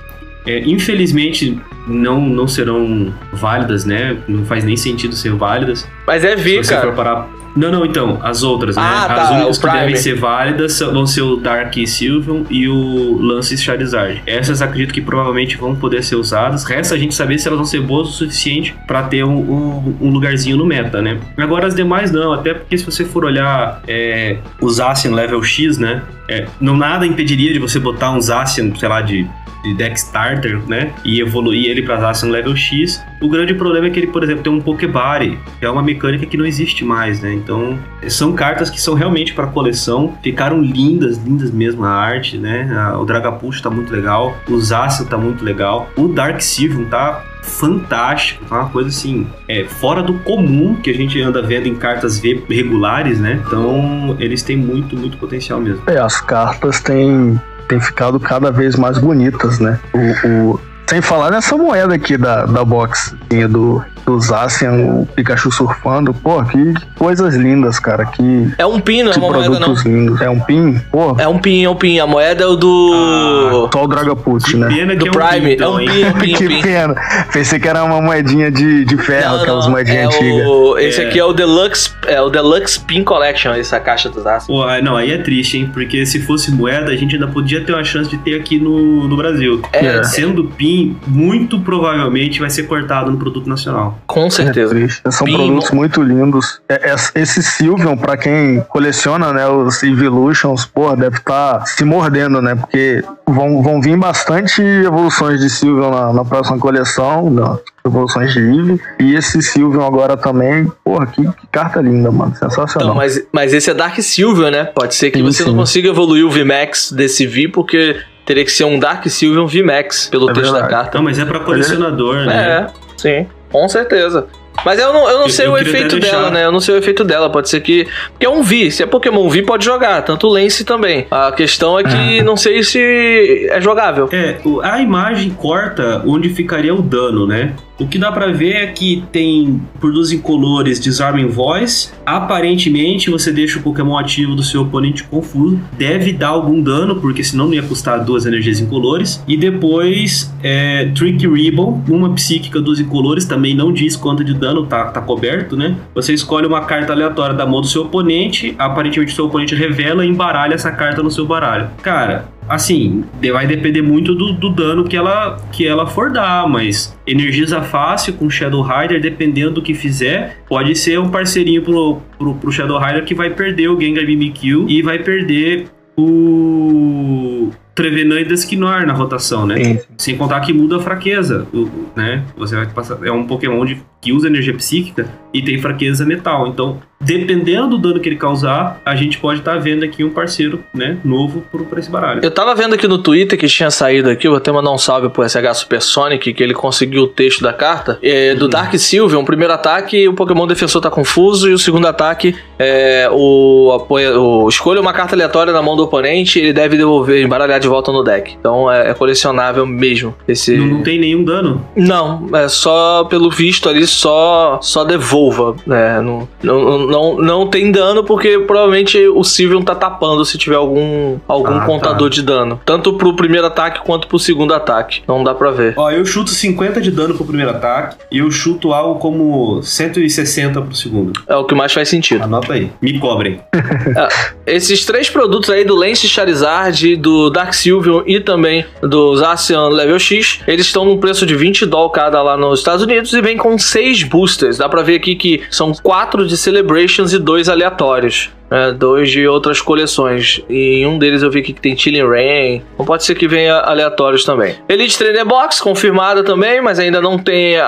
É, infelizmente não, não serão válidas, né? Não faz nem sentido ser válidas. Mas é V, Se você cara. for parar. Não, não, então, as outras, né? Ah, as tá, únicas que devem ser válidas são- vão ser o Dark Sylveon e o Lance Charizard. Essas acredito que provavelmente vão poder ser usadas. Resta a gente saber se elas vão ser boas o suficiente pra ter um, um- um lugarzinho no meta, né? Agora as demais não, até porque se você for olhar é, os Zacian level X, né? É, não nada impediria de você botar um Zacian, sei lá, de de deck starter, né? E evoluir ele para Zacian level X. O grande problema é que ele, por exemplo, tem um Pokébody, que é uma mecânica que não existe mais, né? Então, são cartas que são realmente para coleção. Ficaram lindas, lindas mesmo a arte, né? O Dragapult tá muito legal, o Zacian tá muito legal, o Dark Sylveon tá fantástico, tá uma coisa assim, é fora do comum que a gente anda vendo em cartas V regulares, né? Então, eles têm muito, muito potencial mesmo. É, as cartas têm, têm ficado cada vez mais bonitas, né? O, o- sem falar nessa moeda aqui da, da box do, do Zacian, o Pikachu surfando. Pô, que coisas lindas, cara. Que, É um pin, não é uma moeda, não. produtos lindos. É um pin? Pô, É um pin, é um pin. A moeda é o do. só o Dragapult, né? pena do que é Prime. então, é um pin, é um pin, é que pin. pena. Pensei que era uma moedinha de, de ferro, Não, aquelas não, moedinhas é antigas. o- Esse É. aqui é o Deluxe, é o Deluxe Pin Collection, essa caixa dos aços. Pô, ah, não, aí é triste, hein? Porque se fosse moeda, a gente ainda podia ter uma chance de ter aqui no, no Brasil. É, Sendo PIN, muito provavelmente vai ser cortado no produto nacional. Com É certeza. triste. São Pin, produtos muito lindos. É- é- Esse Sylveon, pra quem coleciona, né, os Evolutions, pô, deve estar se mordendo, né? Porque vão, vão vir bastante evoluções de Sylveon na, na próxima coleção, na- evoluções de Eevee. E esse Sylveon agora também, porra, que, que carta linda, mano. Sensacional. Então, mas, mas esse é Dark Silver, né? Pode ser que Sim, você não sim. consiga evoluir o VMAX desse V, porque teria que ser um Dark Silver VMAX, pelo É texto da verdade. carta. Não, mas é pra colecionador, né? É, sim, com certeza. Mas eu não, eu não Eu- sei eu o efeito dela, né? Eu não sei o efeito dela. Pode ser que. Porque é um V. Se é Pokémon V, pode jogar. Tanto o Lance também. A questão é que não sei se é jogável. É, a imagem corta onde ficaria o dano, né? O que dá pra ver é que tem produz incolores Disarming Voice. Aparentemente, você deixa o Pokémon ativo do seu oponente confuso. Deve dar algum dano, porque senão não ia custar duas energias incolores. E depois, é, Trick Ribbon, uma psíquica dos incolores, também não diz quanto de dano, tá, tá coberto, né? Você escolhe uma carta aleatória da mão do seu oponente. Aparentemente, seu oponente revela e embaralha essa carta no seu baralho. Cara, assim, vai depender muito do, do dano que ela, que ela for dar, mas energiza fácil com Shadow Rider, dependendo do que fizer, pode ser um parceirinho pro, pro, pro Shadow Rider que vai perder o Gengar Mimikyu e vai perder o Trevenant e Dusknoir na rotação, né? Sim. Sem contar que muda a fraqueza, né? Você vai passar. É um Pokémon de- que usa energia psíquica e tem fraqueza metal. Então, dependendo do dano que ele causar, a gente pode estar vendo aqui um parceiro, né? Novo pra esse baralho. Eu tava vendo aqui no Twitter que tinha saído aqui, vou até mandar um salve pro SH Supersonic, que ele conseguiu o texto da carta. É, do Dark Sylveon, o primeiro ataque, o Pokémon defensor tá confuso, e o segundo ataque, é, o, apoia, o escolha uma carta aleatória na mão do oponente, ele deve devolver, embaralhar de volta no deck. Então é, é colecionável mesmo. Esse... Não, não tem nenhum dano. Não, é só pelo visto ali, só só devolva. né? Não, não, não, não tem dano porque provavelmente o Sylveon tá tapando se tiver algum, algum Ah, tá. contador de dano. Tanto pro primeiro ataque quanto pro segundo ataque. Não dá pra ver. Ó, eu chuto 50 de dano pro primeiro ataque e eu chuto algo como 160 pro segundo. É o que mais faz sentido. Anota aí. Me cobrem. Esses três produtos aí do Lance Charizard, do Dark Sylveon e também do Zacian Level X, eles estão num preço de 20 dólares cada lá nos Estados Unidos e vem com seis boosters. Dá pra ver aqui que são quatro de Celebrations e dois aleatórios. né? dois de outras coleções. E em um deles eu vi que tem Chilling Rain. Ou pode ser que venha aleatórios também. Elite Trainer Box, confirmada também, mas ainda não tem a,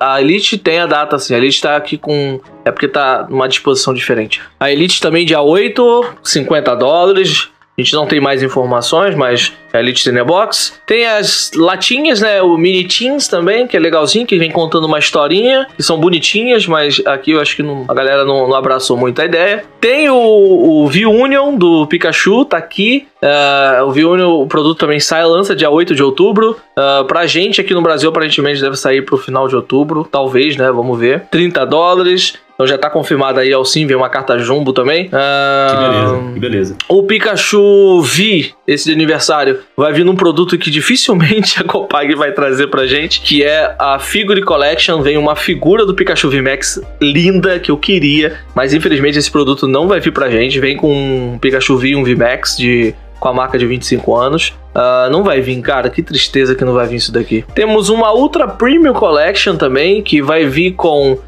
a, a Elite, tem a data assim. A Elite tá aqui com é porque tá numa disposição diferente. A Elite também dia 8, 50 dólares. A gente não tem mais informações, mas é Elite Trainer Box. Tem as latinhas, né? O Mini Teens também, que é legalzinho, que vem contando uma historinha, que são bonitinhas, mas aqui eu acho que não- a galera não, não abraçou muito a ideia. Tem o, o V-Union do Pikachu, tá aqui. Ah, o V-Union, o produto também sai, lança dia 8 de outubro. Ah, pra gente aqui no Brasil, aparentemente deve sair pro final de outubro, talvez, né? Vamos ver. 30 dólares. Então já tá confirmado aí ao sim, vem uma carta jumbo também. Ah, Que beleza, que beleza. o Pikachu V, esse de aniversário, vai vir num produto que dificilmente a Copag vai trazer pra gente, que é a Figure Collection. Vem uma figura do Pikachu V Max linda que eu queria, mas infelizmente esse produto não vai vir pra gente. Vem com um Pikachu V e um V Max de com a marca de 25 anos. Ah, não vai vir, cara. Que tristeza que não vai vir isso daqui. Temos uma Ultra Premium Collection também, que vai vir com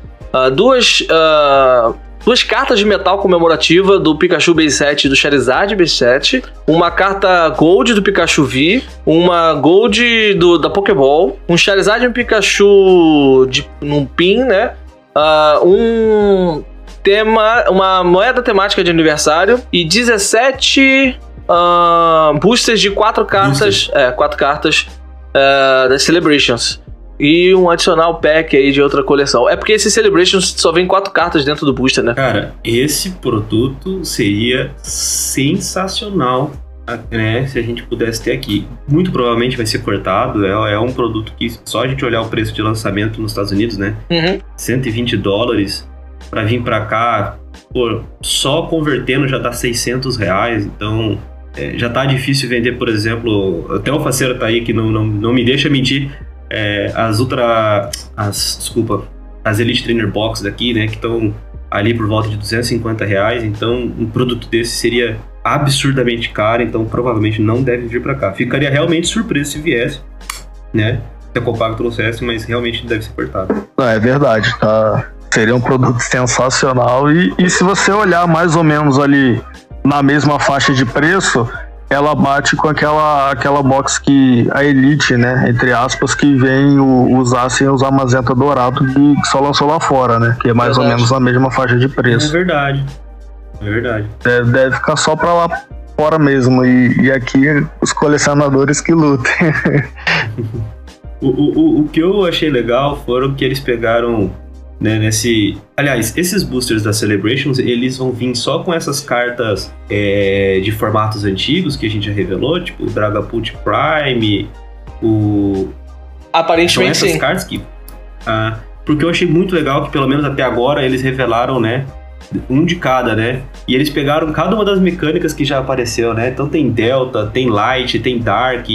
ah, duas. ah, Duas cartas de metal comemorativa do Pikachu Base 7 e do Charizard Base 7. Uma carta Gold do Pikachu V. Uma Gold do, da Pokéball. Um Charizard e um Pikachu de, num pin, né? Ah, um tema, uma moeda temática de aniversário. E 17 ah, boosters de quatro cartas. É, quatro cartas das Celebrations. E um adicional pack aí de outra coleção. É porque esse Celebrations só vem quatro cartas dentro do booster, né? Cara, esse produto seria sensacional, né? Se a gente pudesse ter aqui. Muito provavelmente vai ser cortado. É, é um produto que só a gente olhar o preço de lançamento nos Estados Unidos, né? Uhum. 120 dólares para vir para cá, pô, só convertendo já dá 600 reais, então é, já tá difícil vender, por exemplo, até o Faceiro tá aí que não, não, não me deixa mentir, é, as Ultra, as, desculpa, as Elite Trainer Box daqui, né, que estão ali por volta de 250 reais, então um produto desse seria absurdamente caro, então provavelmente não deve vir para cá. Ficaria realmente surpreso se viesse, né, se a Copago trouxesse, mas realmente deve ser cortado. Não, é verdade, tá? Seria um produto sensacional. E, e se você olhar mais ou menos ali na mesma faixa de preço, ela bate com aquela, aquela box que a Elite, né? Entre aspas, que vem o, os e os Amazenta Dourado que só lançou lá fora, né? Que é mais ou Verdade. menos a mesma faixa de É preço. verdade. É verdade. Deve, deve ficar só pra lá fora mesmo. E, e aqui os colecionadores que lutem. O, o- o que eu achei legal foram que eles pegaram né, nesse. Aliás, esses boosters da Celebrations eles vão vir só com essas cartas é, de formatos antigos que a gente já revelou, tipo o Dragapult Prime, o. São Aparentemente essas sim. cartas que Ah, porque eu achei muito legal que, pelo menos até agora, eles revelaram, né? Um de cada, né? E eles pegaram cada uma das mecânicas que já apareceu, né? Então tem Delta, tem Light, tem Dark,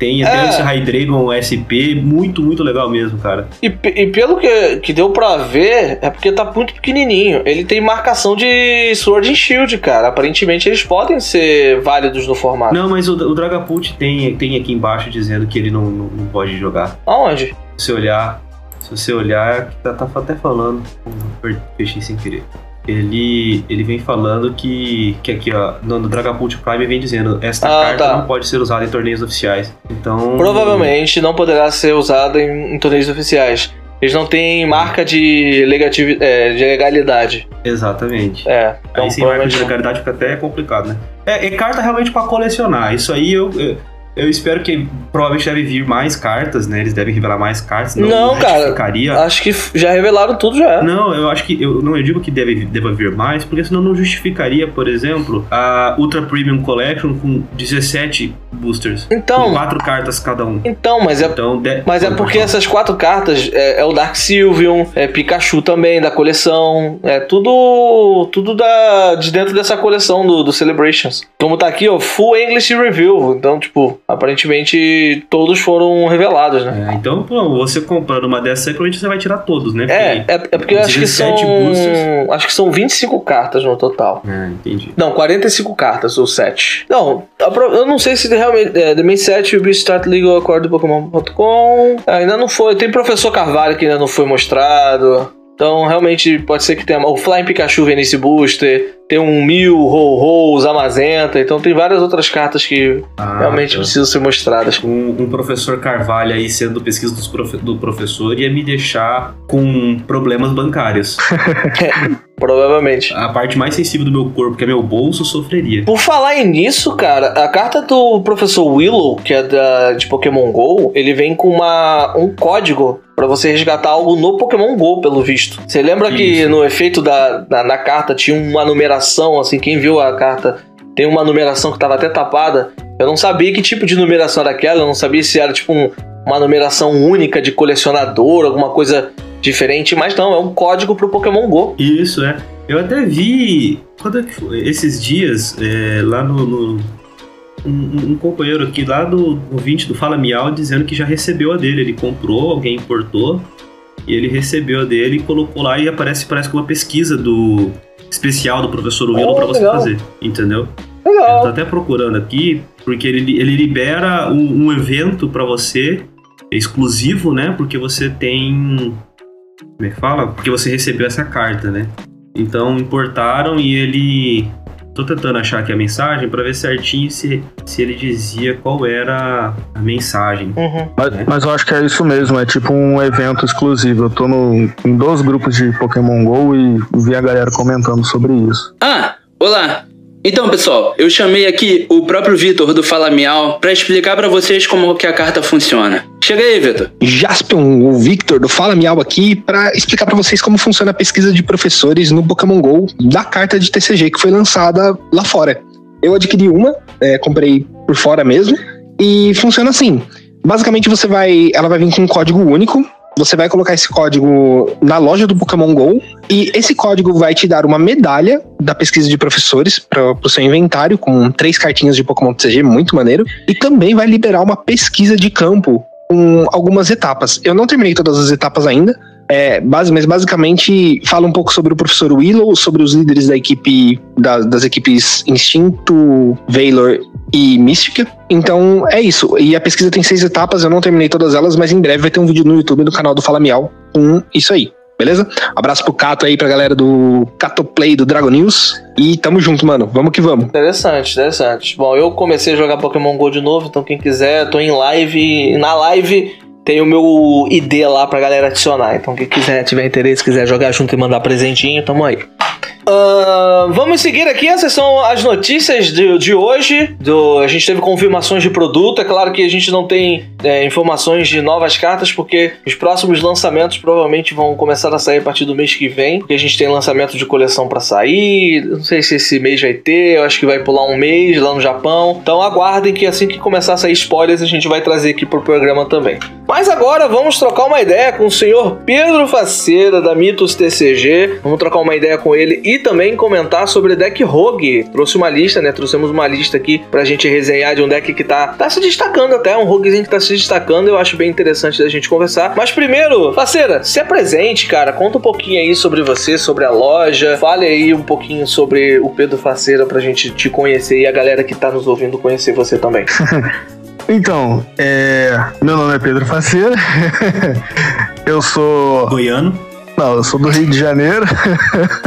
tem até É. esse Hydreigon SP. Muito, muito legal mesmo, cara. E, e pelo que, que deu pra ver, é porque tá muito pequenininho. Ele tem marcação de Sword and Shield, cara. Aparentemente eles podem ser válidos no formato. Não, mas o, o Dragapult tem, tem aqui embaixo dizendo que ele não, não, não pode jogar. Aonde? Se você olhar, se você olhar, tá, tá até falando, fechei sem querer. Ele, ele vem falando que, que aqui, ó, no, no Dragapult Prime vem dizendo esta Ah, carta tá. não pode ser usada em torneios oficiais. Então. Provavelmente não poderá ser usado em, em torneios oficiais. Eles não têm marca de, legativi- é, de legalidade. Exatamente. É, então aí sem marca de legalidade fica até complicado, né? É, é carta realmente pra colecionar. Isso aí eu, eu, eu espero que provavelmente deve vir mais cartas, né? Eles devem revelar mais cartas. Não, Não, cara. Acho que já revelaram tudo já. Não, eu acho que. Eu não eu digo que deve, deva vir mais, porque senão não justificaria, por exemplo, a Ultra Premium Collection com 17 boosters. Com Então, 4 cartas cada um. então, mas é Então, de- Mas é porque essas quatro cartas é, é o Dark Sylveon, é Pikachu também da coleção, é tudo tudo da, de dentro dessa coleção do, do Celebrations. Como tá aqui, ó, Full English Review. Então, tipo, aparentemente todos foram revelados, né? É, então, pô, você comprando uma dessas aí, provavelmente você vai tirar todos, né? É, é, é porque eu acho que são. 17 boosters. Acho que são 25 cartas no total. É, entendi. Não, 45 cartas ou 7. Não, eu não sei se realmente. É, The Main Set will be start legal accord do Pokémon.com. Ainda não foi. Tem professor Carvalho que ainda não foi mostrado. Então, realmente, pode ser que tenha. O Flying Pikachu vem nesse booster. Tem um Mil, Ho-Ho, Zamazenta. Então, tem várias outras cartas que Ah, realmente tá. precisam ser mostradas. um, um professor Carvalho aí sendo pesquisa profe- do professor ia me deixar com problemas bancários. Provavelmente. A parte mais sensível do meu corpo, que é meu bolso, sofreria. Por falar nisso, cara, a carta do professor Willow, que é da, de Pokémon GO, ele vem com uma, um código pra você resgatar algo no Pokémon GO, pelo visto. Você lembra que no efeito da, da, na carta tinha uma numeração, assim, quem viu a carta tem uma numeração que tava até tapada. Eu não sabia que tipo de numeração era aquela, eu não sabia se era tipo um- uma numeração única de colecionador, alguma coisa diferente, mas não, é um código pro Pokémon GO. Isso, é. Eu até vi. Quando é que? Esses dias, é, lá no. no- um, um companheiro aqui lá do ouvinte do Fala Miau dizendo que já recebeu a dele. Ele comprou, alguém importou, e ele recebeu a dele e colocou lá e aparece, parece com uma pesquisa do especial do professor Willow Oh, pra você legal. fazer. Entendeu? Eu Legal. tô até procurando aqui, porque ele, ele libera um, um evento pra você, exclusivo, né? Porque você tem. Como é que fala? Porque você recebeu essa carta, né? Então importaram e ele. Tô tentando achar aqui a mensagem pra ver certinho se, se ele dizia qual era a mensagem. Uhum. Mas, É. mas eu acho que é isso mesmo, é tipo um evento exclusivo. Eu tô no, em dois grupos de Pokémon GO e vi a galera comentando sobre isso. Ah, olá. Então, pessoal, eu chamei aqui o próprio Vitor do Fala Miau pra explicar pra vocês como que a carta funciona. Chega aí, Vitor. Jaspion, o Victor do Fala Miau aqui para explicar para vocês como funciona a pesquisa de professores no Pokémon GO da carta de TCG que foi lançada lá fora. Eu adquiri uma, é, comprei por fora mesmo, e funciona assim. Basicamente você vai, ela vai vir com um código único. Você vai colocar esse código na loja do Pokémon GO e esse código vai te dar uma medalha da pesquisa de professores para o seu inventário com três cartinhas de Pokémon TCG, muito maneiro. E também vai liberar uma pesquisa de campo com algumas etapas. Eu não terminei todas as etapas ainda, é, mas basicamente fala um pouco sobre o professor Willow, sobre os líderes da equipe, da- das equipes Instinto, Valor e Mística. Então é isso. E a pesquisa tem seis etapas, eu não terminei todas elas, mas em breve vai ter um vídeo no YouTube do canal do Fala Miau com isso aí. Beleza? Abraço pro Cato aí, pra galera do Cato Play do Dragon News. E tamo junto, mano. Vamos que vamos. Interessante, interessante. Bom, eu comecei a jogar Pokémon GO de novo, então quem quiser, tô em live. Na live tem o meu ID lá pra galera adicionar. Então quem quiser, tiver interesse, quiser jogar junto e mandar presentinho, tamo aí. Ah, vamos seguir aqui. Essas são as notícias de, de hoje. Do, a gente teve confirmações de produto. É claro que a gente não tem é, informações de novas cartas, porque os próximos lançamentos provavelmente vão começar a sair a partir do mês que vem. Porque a gente tem lançamento de coleção para sair. Não sei se esse mês vai ter. Eu acho que vai pular um mês lá no Japão. Então aguardem que assim que começar a sair spoilers, a gente vai trazer aqui pro programa também. Mas agora vamos trocar uma ideia com o senhor Pedro Faceira da Mitos TCG. Vamos trocar uma ideia com ele e também comentar sobre deck Rogue. Trouxe uma lista, né? Trouxemos uma lista aqui pra gente resenhar de um deck que tá, tá se destacando até, um Roguezinho que tá se destacando. Eu acho bem interessante da gente conversar. Mas primeiro, Faceira, se apresente, cara. Conta um pouquinho aí sobre você, sobre a loja. Fale aí um pouquinho sobre o Pedro Faceira pra gente te conhecer e a galera que tá nos ouvindo conhecer você também. Então, é, meu nome é Pedro Faceira. eu sou. Goiano. Não, eu sou do Rio de Janeiro.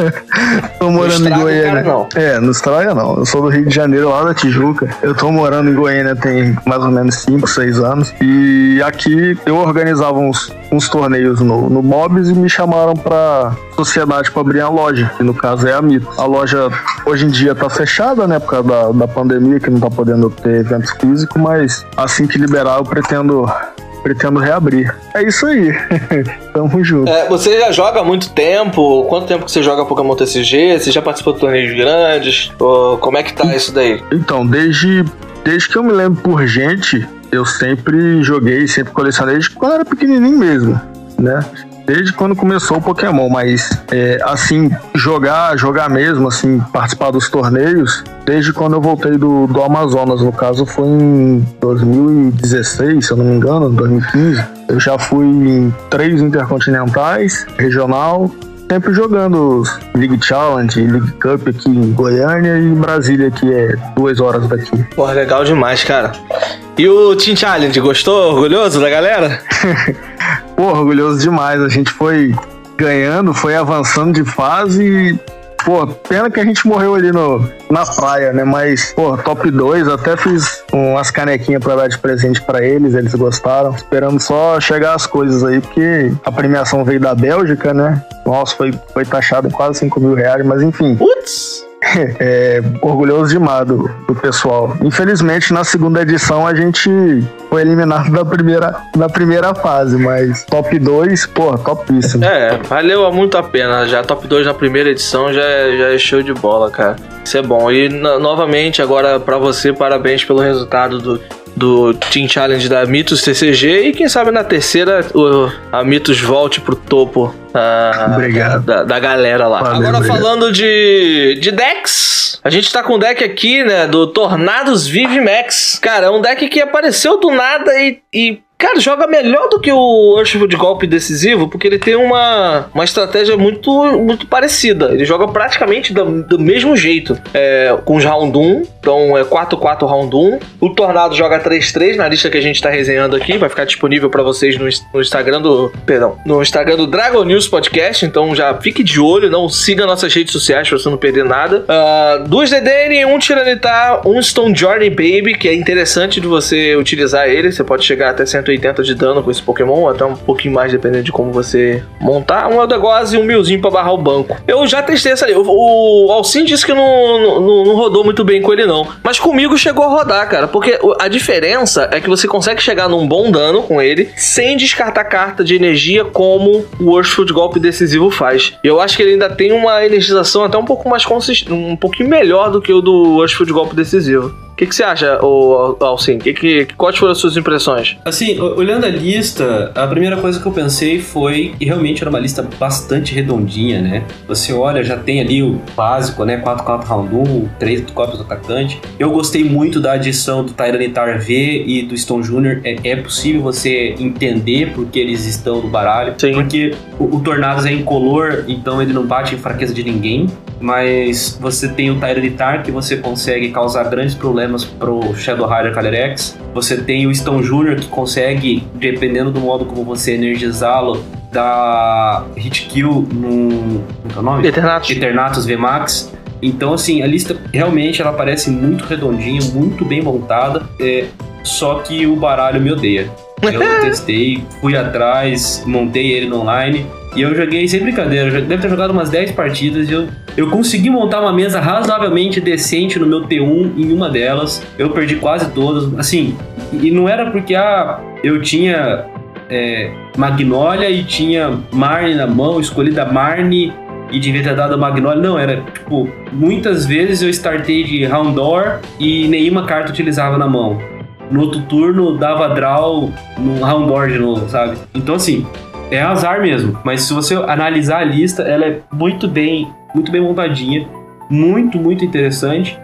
tô morando em Goiânia. cara, não. É, não estraga não. Eu sou do Rio de Janeiro, lá da Tijuca. Eu tô morando em Goiânia tem mais ou menos 5, 6 anos. E aqui eu organizava uns, uns torneios no, no Mobs e me chamaram pra sociedade pra abrir a loja, que no caso é a Mito. A loja hoje em dia tá fechada, né, por causa da, da pandemia, que não tá podendo ter eventos físicos, mas assim que liberar eu pretendo pretendo reabrir. É isso aí. Tamo junto. É, você já joga há muito tempo? Quanto tempo que você joga Pokémon TCG? Você já participou de torneios grandes? Como é que tá isso daí? Então, desde, desde que eu me lembro por gente, eu sempre joguei, sempre colecionei, desde quando eu era pequenininho mesmo, né? Desde quando começou o Pokémon, mas é, assim, jogar, jogar mesmo, assim, participar dos torneios, desde quando eu voltei do, do Amazonas, no caso foi em 2016, se eu não me engano, 2015. Eu já fui em três intercontinentais, regional, sempre jogando League Challenge, League Cup aqui em Goiânia e em Brasília, que é duas horas daqui. Porra, legal demais, cara. E o Team Challenge, gostou? Orgulhoso da galera? Pô, orgulhoso demais. A gente foi ganhando, foi avançando de fase e, pô, pena que a gente morreu ali no, na praia, né? Mas, pô, top 2, até fiz umas canequinhas pra dar de presente pra eles, eles gostaram. Esperamos só chegar as coisas aí, porque a premiação veio da Bélgica, né? Nossa, foi, foi taxado quase 5 mil reais, mas enfim. Putz! É, orgulhoso demais do, do pessoal. Infelizmente, na segunda edição, a gente foi eliminado da primeira, da primeira fase, mas top 2, pô, topíssimo. É, valeu muito a pena. Já top 2 na primeira edição já é, já é show de bola, cara. Isso é bom. E no- novamente, agora pra você, parabéns pelo resultado do, do Team Challenge da Mitos TCG. E quem sabe na terceira o- a Mitos volte pro topo ah, Obrigado. Da, da galera lá. Valeu, agora obrigado. falando de, de decks, a gente tá com um deck aqui, né, do Tornados Vive Max. Cara, é um deck que apareceu do nada e. e Cara, joga melhor do que o Urshifu de golpe decisivo, porque ele tem uma, uma estratégia muito, muito parecida. Ele joga praticamente do, do mesmo jeito. É, com os Round 1, então é 4-4 Round 1. O Tornado joga 3-3 na lista que a gente tá resenhando aqui. Vai ficar disponível pra vocês no, no Instagram do. Perdão, no Instagram do Dragon News Podcast. Então já fique de olho, não siga nossas redes sociais pra você não perder nada. Ah, duas DDN, um Tiranitar, um Stone Journey Baby, que é interessante de você utilizar ele. Você pode chegar até 180 de dano com esse Pokémon, até um pouquinho mais, dependendo de como você montar. Um Eldegoss e um milzinho pra barrar o banco. Eu já testei essa ali. O, Alcin disse que não, não, não- rodou muito bem com ele, não. Mas comigo chegou a rodar, cara. Porque a diferença é que você consegue chegar num bom dano com ele sem descartar carta de energia como o Urshful de golpe decisivo faz. E eu acho que ele ainda tem uma energização até um pouco mais consistente, um pouquinho melhor do que o do Urshful de golpe decisivo. O que, que você acha, ô, Alcin? Que, que, quais foram as suas impressões? Assim, olhando a lista, a primeira coisa que eu pensei foi que realmente era uma lista bastante redondinha, né? Você olha, já tem ali o básico, né? 4-4 round 1, 3 cópias do atacante. Eu gostei muito da adição do Tyranitar V e do Stone Jr. É, é possível você entender porque eles estão no baralho. Sim. Porque o, o Tornados é incolor, então ele não bate em fraqueza de ninguém. Mas você tem o Tyranitar que você consegue causar grandes problemas pro Shadow Rider Calyrex. Você tem o Stone Jr. que consegue, dependendo do modo como você energizá-lo, dar hit kill no. Como é o nome? Eternatus. Eternatus VMAX. Então, assim, a lista realmente ela parece muito redondinha, muito bem montada. é, só que o baralho me odeia. Eu testei, fui atrás, montei ele no online E eu joguei sem brincadeira, eu deve ter jogado umas 10 partidas e eu, eu consegui montar uma mesa razoavelmente decente no meu T1 em uma delas. Eu perdi quase todas. Assim, e não era porque ah, eu tinha é, Magnolia e tinha Marne na mão, escolhi da Marne e devia ter dado a Magnolia. Não, era tipo, muitas vezes eu startei de Houndor e nenhuma carta utilizava na mão. No outro turno dava draw no Houndor de novo, sabe? Então assim, é azar mesmo. Mas se você analisar a lista, ela é muito bem, muito bem montadinha, muito, muito interessante.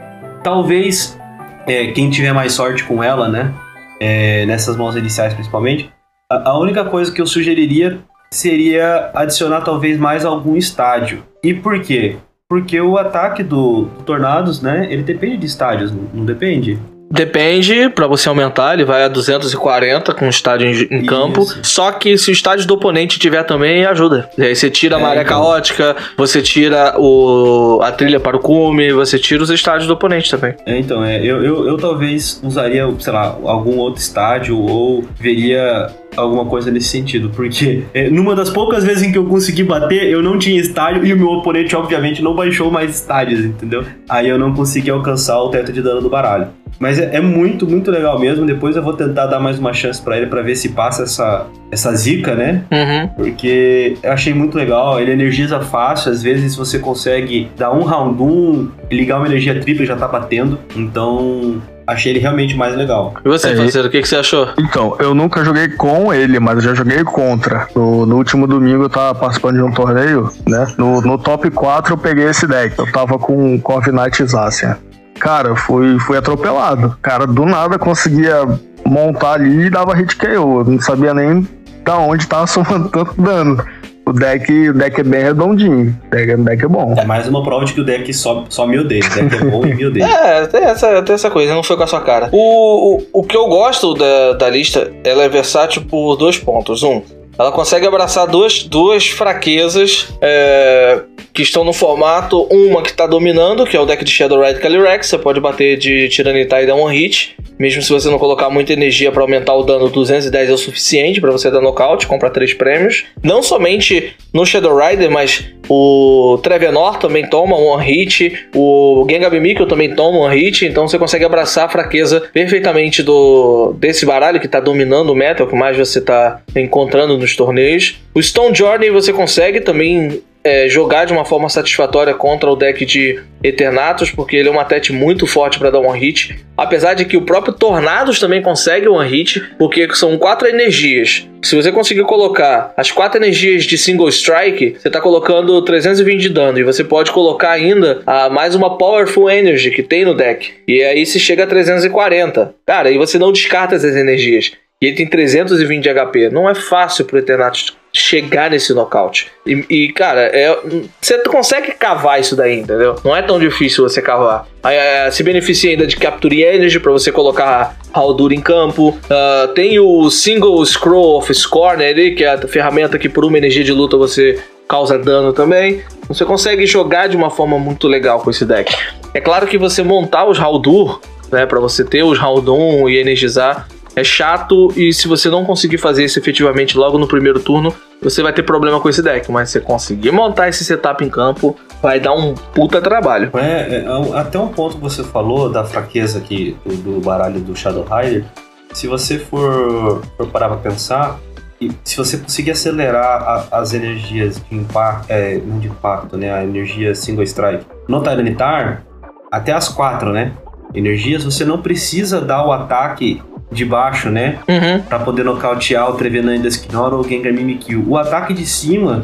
Talvez é, quem tiver mais sorte com ela, né? É, nessas mãos iniciais principalmente, a, a única coisa que eu sugeriria seria adicionar talvez mais algum estádio. E por quê? Porque o ataque do, do Tornados, né? Ele depende de estádios, não, não depende? Depende, pra você aumentar, ele vai a 240 com o estádio em, campo. Só que se o estádio do oponente tiver também, ajuda. E aí você tira a É, maré então. caótica, você tira o, a trilha para o cume, você tira os estádios do oponente também. É, então, é, eu, eu, eu talvez usaria, sei lá, algum outro estádio ou veria alguma coisa nesse sentido, porque é, numa das poucas vezes em que eu consegui bater, eu não tinha estádio e o meu oponente, obviamente, não baixou mais estádios, entendeu? Aí eu não consegui alcançar o teto de dano do baralho. Mas é, é muito, muito legal mesmo. Depois eu vou tentar dar mais uma chance pra ele pra ver se passa essa, essa zica, né? Uhum. Porque eu achei muito legal, ele energiza fácil, às vezes você consegue dar um round um, ligar uma energia tripla e já tá batendo. Então, achei ele realmente mais legal. E você, É, parceiro, o que, que você achou? Então, eu nunca joguei com ele, mas eu já joguei contra. No, no último domingo eu tava participando de um torneio, né? No, no top 4 eu peguei esse deck. Eu tava com Corviknight Zacian. Cara, fui, fui atropelado. Cara, do nada conseguia montar ali e dava hit KO. Eu não sabia nem da onde tava somando tanto dano. O deck, o deck é bem redondinho. O deck, o deck é bom. É mais uma prova de que o deck só, só me odeia. O deck é bom e me odeia. É, tem essa, tem essa coisa, não foi com a sua cara. O, o, o que eu gosto da, da lista, ela é versátil por dois pontos. Um, ela consegue abraçar duas, duas fraquezas é, que estão no formato. Uma que está dominando, que é o deck de Shadow Red Calyrex. Você pode bater de Tiranitar e dar um hit. Mesmo se você não colocar muita energia para aumentar o dano, 210 é o suficiente para você dar nocaute, compra três prêmios. Não somente no Shadow Rider, mas o Trevenor também toma um hit, o Mikkel também toma um hit, então você consegue abraçar a fraqueza perfeitamente do desse baralho que está dominando o meta, o que mais você está encontrando nos torneios. O Stone Journey você consegue também é, jogar de uma forma satisfatória contra o deck de Eternatus, porque ele é uma tete muito forte para dar um hit. Apesar de que o próprio Tornados também consegue um hit, porque são quatro energias. Se você conseguir colocar as quatro energias de single strike, você está colocando 320 de dano. E você pode colocar ainda a mais uma Powerful Energy que tem no deck. E aí se chega a 340. Cara, e você não descarta essas energias. E ele tem 320 de HP. Não é fácil pro Eternatus chegar nesse nocaute. E, e, cara, é, você consegue cavar isso daí, entendeu? Não é tão difícil você cavar. É, se beneficia ainda de Capture Energy pra você colocar Haldur em campo. Ah, tem o Single Scroll of Score, né? ali, que é a ferramenta que por uma energia de luta você causa dano também. Você consegue jogar de uma forma muito legal com esse deck. É claro que você montar os Haldur, né, para você ter os Haldun e energizar, é chato e se você não conseguir fazer isso efetivamente logo no primeiro turno, você vai ter problema com esse deck. Mas se você conseguir montar esse setup em campo, vai dar um puta trabalho. É, é, até um ponto que você falou da fraqueza aqui do, baralho do Shadow Rider. Se você for, for parar pra pensar, e se você conseguir acelerar a- as energias de impacto, é, de impacto, né? A energia single strike no Tyranitar, até as quatro, né? Energias, você não precisa dar o ataque de baixo, né? Uhum. Pra poder nocautear o Trevenant Esquinor ou o Gengar Mimikyu. O ataque de cima,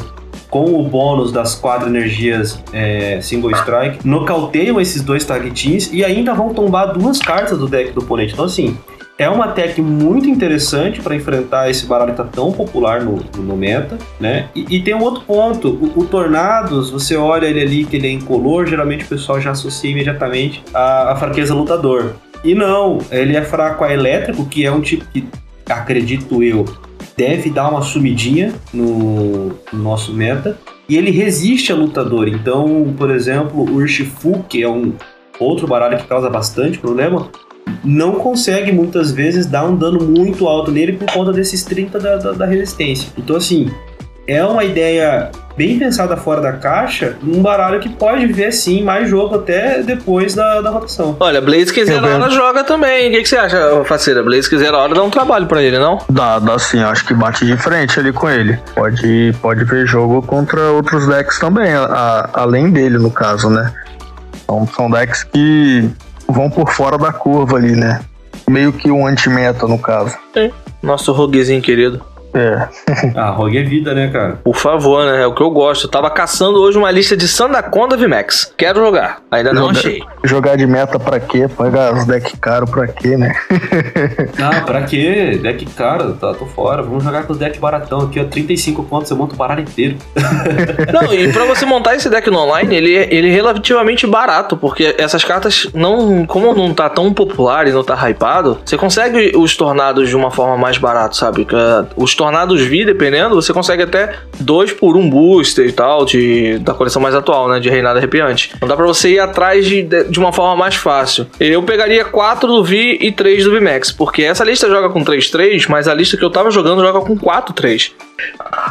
com o bônus das quatro energias é, Single Strike, nocauteiam esses dois targetins e ainda vão tombar duas cartas do deck do oponente. Então, assim, é uma tech muito interessante para enfrentar esse baralho que tá tão popular no, no meta, né? E, e tem um outro ponto, o, o Tornados, você olha ele ali que ele é incolor, geralmente o pessoal já associa imediatamente a fraqueza lutador. E não, ele é fraco a elétrico, que é um tipo que, acredito eu, deve dar uma sumidinha no, no nosso meta. E ele resiste a lutador. Então, por exemplo, o Urshifu, que é um outro baralho que causa bastante problema, não consegue muitas vezes dar um dano muito alto nele por conta desses 30 da, da, da resistência. Então, assim, é uma ideia bem pensada fora da caixa, um baralho que pode ver sim mais jogo até depois da, da rotação. Olha, Blaze que zero hora joga também. O que, que você acha, faceira? Blaze que zero hora dá um trabalho pra ele, não? Dá, dá sim, acho que bate de frente ali com ele. Pode, pode ver jogo contra outros decks também, a- a- além dele, no caso, né? Então, são decks que vão por fora da curva ali, né? Meio que um anti-meta, no caso. Nosso roguezinho querido. É. Ah, Rogue é vida, né, cara? Por favor, né? É o que eu gosto. Eu tava caçando hoje uma lista de Sandaconda VMAX. Quero jogar. Ainda não Joga- achei. Jogar de meta pra quê? Pagar os decks caros pra quê, né? Ah, pra quê? Deck caro, tá, tô fora. Vamos jogar com os decks baratão aqui, ó. 35 pontos, eu monto o baralho inteiro. Não, e pra você montar esse deck no online, ele, é- ele é relativamente barato, porque essas cartas não. Como não tá tão popular e não tá hypado, você consegue os tornados de uma forma mais barata, sabe? Eh, Os tornados V, dependendo, você consegue até dois por um booster e tal, de, da coleção mais atual, né? De Reinado Arrepiante. Então dá pra você ir atrás de, de, uma forma mais fácil. Eu pegaria 4 do V e 3 do VMAX, porque essa lista joga com 3-3, mas a lista que eu tava jogando joga com 4-3.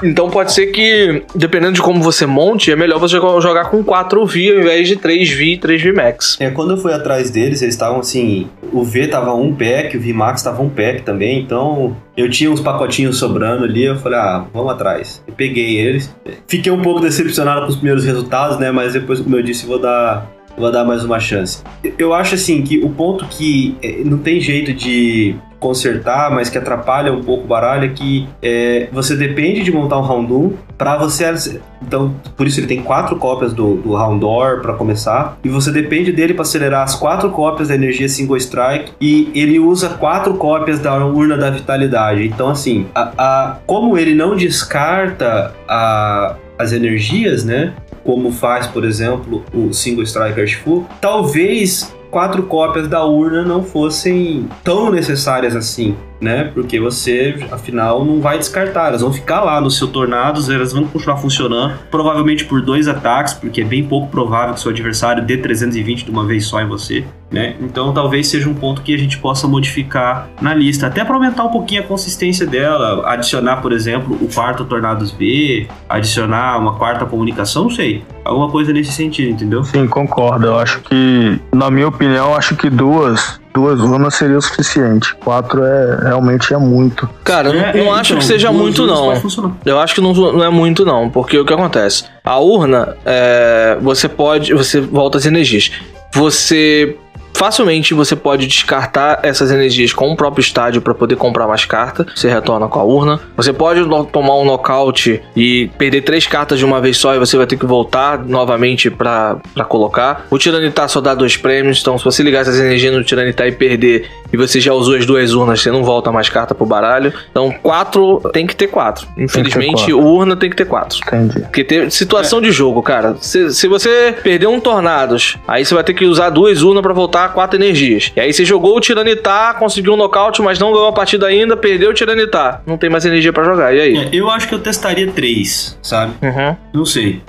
Então pode ser que, dependendo de como você monte, é melhor você jo- jogar com 4 V ao invés de 3V e 3V Max. É, quando eu fui atrás deles, eles estavam assim. O V tava um pack, o V Max tava um pack também, então eu tinha uns pacotinhos sobrando ali, eu falei, ah, vamos atrás. Eu peguei eles. Fiquei um pouco decepcionado com os primeiros resultados, né? Mas depois, como eu disse, vou dar. Vou dar mais uma chance. Eu acho assim que o ponto que eh, não tem jeito de consertar, mas que atrapalha um pouco o baralho é que é, você depende de montar um Houndoom para você. Então, por isso ele tem quatro cópias do, do Houndor para começar, e você depende dele para acelerar as quatro cópias da energia Single Strike, e ele usa quatro cópias da urna da vitalidade. Então, assim, a, a- como ele não descarta a- as energias, né? Como faz, por exemplo, o Single Strike Artifu, talvez quatro cópias da urna não fossem tão necessárias assim, né? Porque você, afinal, não vai descartar. Elas vão ficar lá no seu tornados, elas vão continuar funcionando, provavelmente por dois ataques, porque é bem pouco provável que seu adversário dê 320 de uma vez só em você, né? Então talvez seja um ponto que a gente possa modificar na lista, até para aumentar um pouquinho a consistência dela, adicionar, por exemplo, o quarto Tornados B, adicionar uma quarta comunicação, não sei. Alguma coisa nesse sentido, entendeu? Sim, concordo. Eu acho que, na minha opinião, acho que duas, duas urnas seria o suficiente. Quatro é realmente é muito. Cara, eu não, É, não é, acho então, que seja muito, não. Eu acho que não, não é muito, não, porque o que acontece? A urna, é, você pode. Você volta as energias. Você. Facilmente você pode descartar essas energias com o próprio estádio para poder comprar mais carta. Você retorna com a urna. Você pode tomar um nocaute e perder três cartas de uma vez só e você vai ter que voltar novamente para colocar. O Tiranitar só dá dois prêmios, então se você ligar essas energias no Tiranitar e perder e você já usou as duas urnas, você não volta mais carta pro baralho. Então quatro tem que ter quatro. Infelizmente, quatro. urna tem que ter quatro. Entendi. Porque tem situação de jogo, cara. Se, se você perder um Tornados, aí você vai ter que usar duas urnas pra voltar quatro energias. E aí você jogou o Tiranitar, conseguiu um nocaute, mas não ganhou a partida ainda, perdeu o Tiranitar. Não tem mais energia pra jogar. E aí? É, eu acho que eu testaria três, sabe? Uhum. Não sei.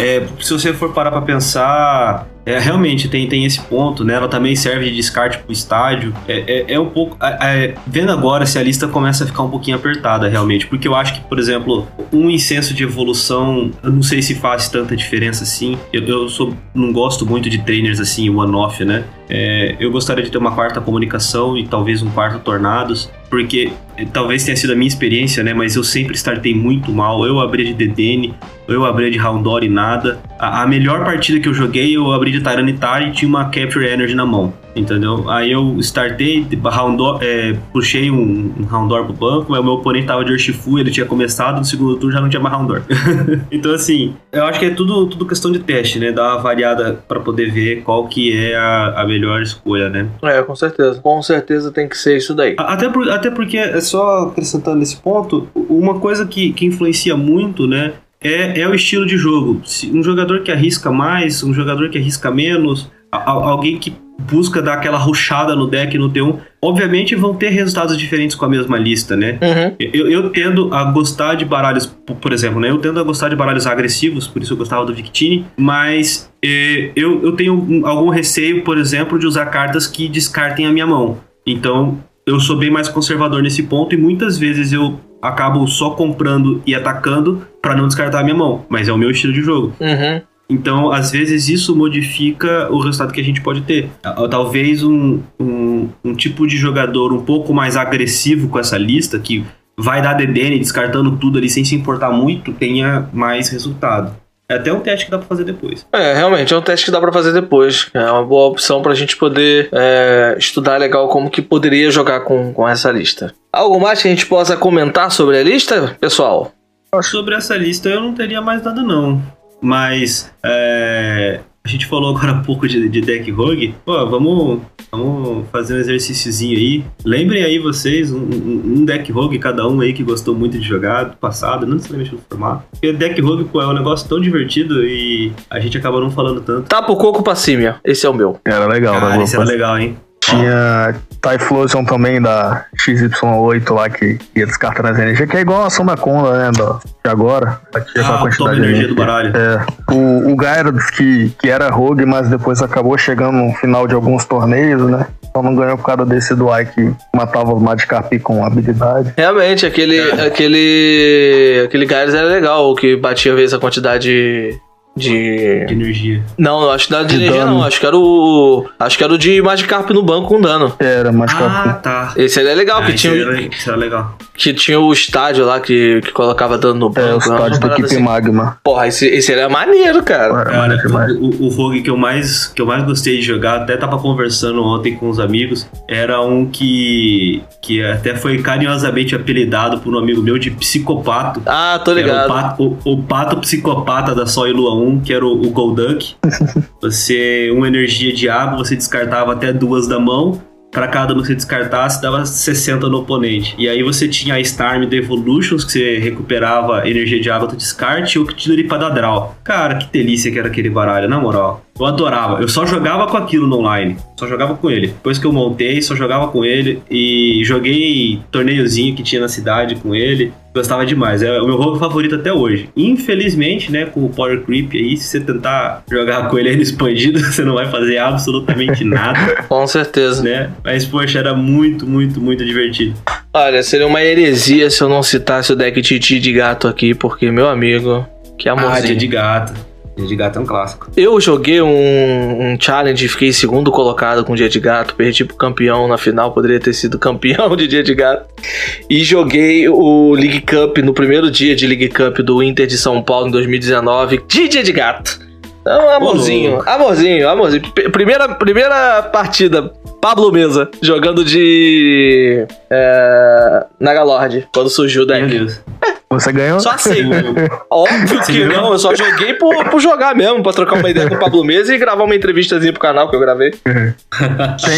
É, se você for parar pra pensar, é, realmente tem, tem esse ponto, né? Ela também serve de descarte pro estádio. É, é, é um pouco. é, vendo agora se a lista começa a ficar um pouquinho apertada, realmente. Porque eu acho que, por exemplo, um incenso de evolução, eu não sei se faz tanta diferença assim. Eu, eu sou, não gosto muito de trainers assim, one-off, né? É, eu gostaria de ter uma quarta comunicação e talvez um quarto tornados, porque eh, talvez tenha sido a minha experiência, né? Mas eu sempre startei muito mal. Eu abria de DDN, eu abria de Houndor e nada. A, a melhor partida que eu joguei, eu abri de Tyranitar e tinha uma Capture Energy na mão, entendeu? Aí eu startei, Houndor, é, puxei um, um Houndor pro banco, mas o meu oponente tava de Urshifu, ele tinha começado, no segundo turno já não tinha mais Houndor. então assim, eu acho que é tudo, tudo questão de teste, né? Dar uma variada pra poder ver qual que é a, a melhor escolha, né? É, com certeza. Com certeza tem que ser isso daí. Até, por- até porque, é só acrescentando nesse ponto, uma coisa que, que influencia muito, né? É, é o estilo de jogo. Um jogador que arrisca mais, um jogador que arrisca menos, alguém que busca dar aquela ruchada no deck no T1, obviamente vão ter resultados diferentes com a mesma lista, né? Uhum. Eu, eu tendo a gostar de baralhos, por exemplo, né? Eu tendo a gostar de baralhos agressivos, por isso eu gostava do Victini, mas eh, eu, eu tenho um- algum receio, por exemplo, de usar cartas que descartem a minha mão. Então, eu sou bem mais conservador nesse ponto e muitas vezes eu acabo só comprando e atacando pra não descartar a minha mão. Mas é o meu estilo de jogo. Uhum. Então, às vezes, isso modifica o resultado que a gente pode ter. Talvez um, um, um tipo de jogador um pouco mais agressivo com essa lista, que vai dar DDN descartando tudo ali sem se importar muito, tenha mais resultado. É até um teste que dá pra fazer depois. É, realmente, é um teste que dá pra fazer depois. É uma boa opção pra gente poder é, estudar legal como que poderia jogar com, com essa lista. Algo mais que a gente possa comentar sobre a lista, pessoal? Sobre essa lista eu não teria mais nada não. Mas é, a gente falou agora há pouco de, de deck rogue. Pô, vamos, vamos fazer um exercíciozinho aí. Lembrem aí vocês, um, um- um deck rogue cada um aí que gostou muito de jogar do passado, não necessariamente no formato. Porque deck rogue pô, é um negócio tão divertido e a gente acaba não falando tanto. Tapo Coco Passímia, esse é o meu. Era legal, Cara, né? isso era legal, hein? Tinha Typhlosion também da XY8 lá que ia descartando as energias, que é igual a Soma Conda, né? Do, de agora. Batia com a Ah, quantidade toma de energia do baralho. É. O, o Gyarados, que, que era rogue, mas depois acabou chegando no final de alguns torneios, né? Só não ganhou por causa desse Duai que matava os Magikarp com habilidade. Realmente, aquele. aquele. aquele Gyarados era legal, o que batia vezes a quantidade de. De energia. Não, eu acho que não era de, De energia, dano. não. Acho que era o. Acho que era o de Magikarp no banco com dano. Era Ah, Magikarp. tá. Esse aí é legal, Ah, que, tinha, era, era legal. que tinha o estádio lá que, que colocava dano no banco. é, o estádio da equipe assim. Magma. Porra, esse, esse era maneiro, cara. Era Cara, maneiro o, o, rogue que eu, mais, que eu mais gostei de jogar, até tava conversando ontem com os amigos, era um que, que até foi carinhosamente apelidado por um amigo meu de psicopato. Ah, tô ligado. o, pato, o, o pato psicopata da Sol e Lua 1, que era o, o Golduck. você, uma energia de água, você descartava até duas da mão. Pra cada uma que você descartasse, dava 60 no oponente. E aí você tinha a Starm do Evolutions, que você recuperava energia de água do descarte, e o Octillery pra dar draw. Cara, que delícia que era aquele baralho, na moral. Eu adorava. Eu só jogava com aquilo no online. Só jogava com ele. Depois que eu montei, só jogava com ele. E joguei torneiozinho que tinha na cidade com ele. Gostava demais. É o meu jogo favorito até hoje. Infelizmente, né, com o Power Creep aí, se você tentar jogar com ele no expandido, você não vai fazer absolutamente nada, Com certeza. né? Mas, poxa, era muito, muito, muito divertido. Olha, seria uma heresia se eu não citasse o deck Titi de gato aqui, porque, meu amigo, que Ah, amorzinho. de gato. Dia de gato é um clássico. Eu joguei um, um challenge e fiquei segundo colocado com Dia de Gato, perdi pro campeão na final, poderia ter sido campeão de Dia de Gato. E joguei o League Cup no primeiro dia de League Cup do Inter de São Paulo em 2019, de Dia de Gato. Então, amorzinho, amorzinho, amorzinho. Primeira, primeira partida, Pablo Mesa, jogando de. É, Nagalord, quando surgiu o Meu deck. Deus. Você ganhou? Só aceito. Óbvio que não, eu só joguei por, por jogar mesmo, pra trocar uma ideia com o Pablo Mesa e gravar uma entrevistazinha pro canal que eu gravei.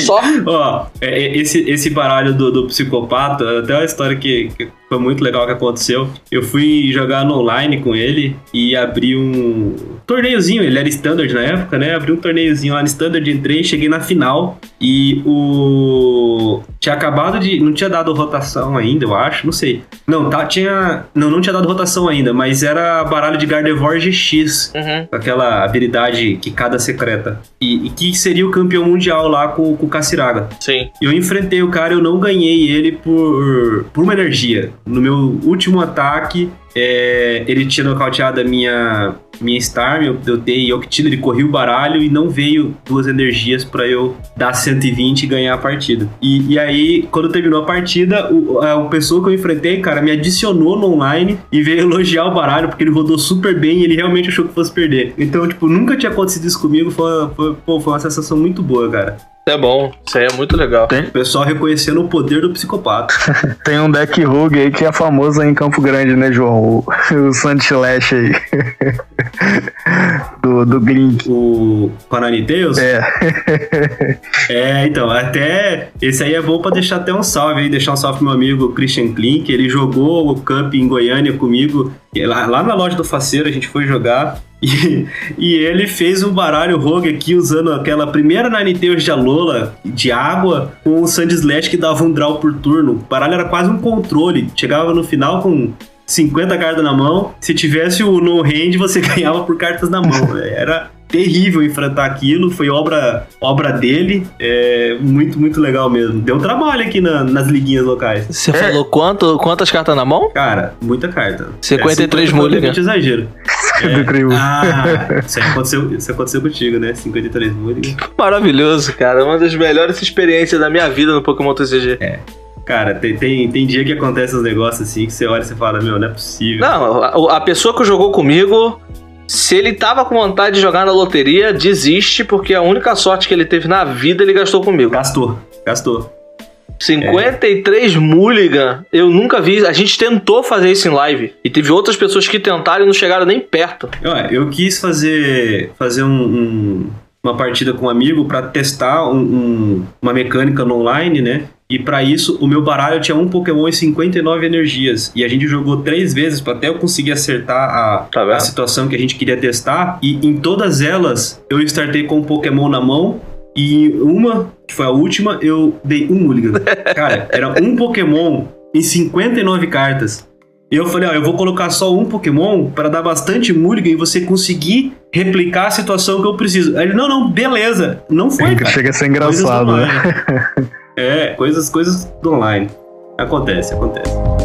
Só. Ó, é, é, esse, esse baralho do, do psicopata, até uma história que, que foi muito legal que aconteceu. Eu fui jogar no online com ele e abri um torneiozinho, ele era standard na época, né? Abri um torneiozinho lá no standard, entrei, cheguei na final e o. Tinha acabado de. Não tinha dado rotação ainda, eu acho, não sei. Não, tá, tinha. Não, não tinha dado rotação ainda, mas era baralho de Gardevoir GX Uhum. aquela habilidade que cada secreta. E, e que seria o campeão mundial lá com, com o Kaciraga. Sim. Eu enfrentei o cara, eu não ganhei ele por, por uma energia. No meu último ataque, é, ele tinha nocauteado a minha, minha Starm, eu, eu dei Octino, ele corria o baralho e não veio duas energias pra eu dar 120 e ganhar a partida. E, e aí, quando terminou a partida, o, a, pessoa que eu enfrentei, cara, me adicionou no online e veio elogiar o baralho, porque ele rodou super bem e ele realmente achou que fosse perder. Então, tipo, nunca tinha acontecido isso comigo, foi, foi, foi uma sensação muito boa, cara. É bom, isso aí é muito legal. O pessoal reconhecendo o poder do psicopata. Tem um deck rogue aí que é famoso em Campo Grande, né, João? O, o Santilash aí. do, do Glink. O Panani Tales? É. É, então, até. Esse aí é bom pra deixar até um salve aí, deixar um salve pro meu amigo Christian Klink. Ele jogou o Cup em Goiânia comigo. Lá, lá na loja do Faceiro a gente foi jogar. E, e ele fez um baralho rogue aqui usando aquela primeira Nine Tails de Alola de água com o Sand Slash que dava um draw por turno. O baralho era quase um controle. Chegava no final com 50 cartas na mão. Se tivesse o no hand, você ganhava por cartas na mão. Era terrível enfrentar aquilo, foi obra, obra dele, é muito, muito legal mesmo. Deu trabalho aqui na- nas liguinhas locais. Você falou quanto, quantas cartas na mão? Cara, muita carta. 53 é, 50 mulligan. muito exagero. De tribo. Ah, isso, aconteceu, isso aconteceu contigo, né? 53 mulligan. Maravilhoso, cara. Uma das melhores experiências da minha vida no Pokémon TCG. Cara, tem, tem, tem dia que acontece uns negócios assim que você olha e você fala, meu, não é possível. Não, a, a pessoa que jogou comigo, se ele tava com vontade de jogar na loteria, desiste, porque a única sorte que ele teve na vida ele gastou comigo. Gastou, gastou. 53 mulligan, eu nunca vi. A gente tentou fazer isso em live. E teve outras pessoas que tentaram e não chegaram nem perto. Olha, eu quis fazer, fazer um- um- uma partida com um amigo pra testar um- um- uma mecânica no online, né? E pra isso, o meu baralho tinha um Pokémon e 59 energias. E a gente jogou três vezes pra até eu conseguir acertar a, Tá a situação que a gente queria testar. E em todas elas, eu startei com um Pokémon na mão. E uma, que foi a última, eu dei um Mulligan. Cara, era um Pokémon em 59 cartas. E eu falei, ó, eu vou colocar só um Pokémon para dar bastante Mulligan e você conseguir replicar a situação que eu preciso. Aí ele, não, não, beleza. Não foi, cara. Chega a ser engraçado, do né? é, coisas, coisas do online. Acontece, acontece.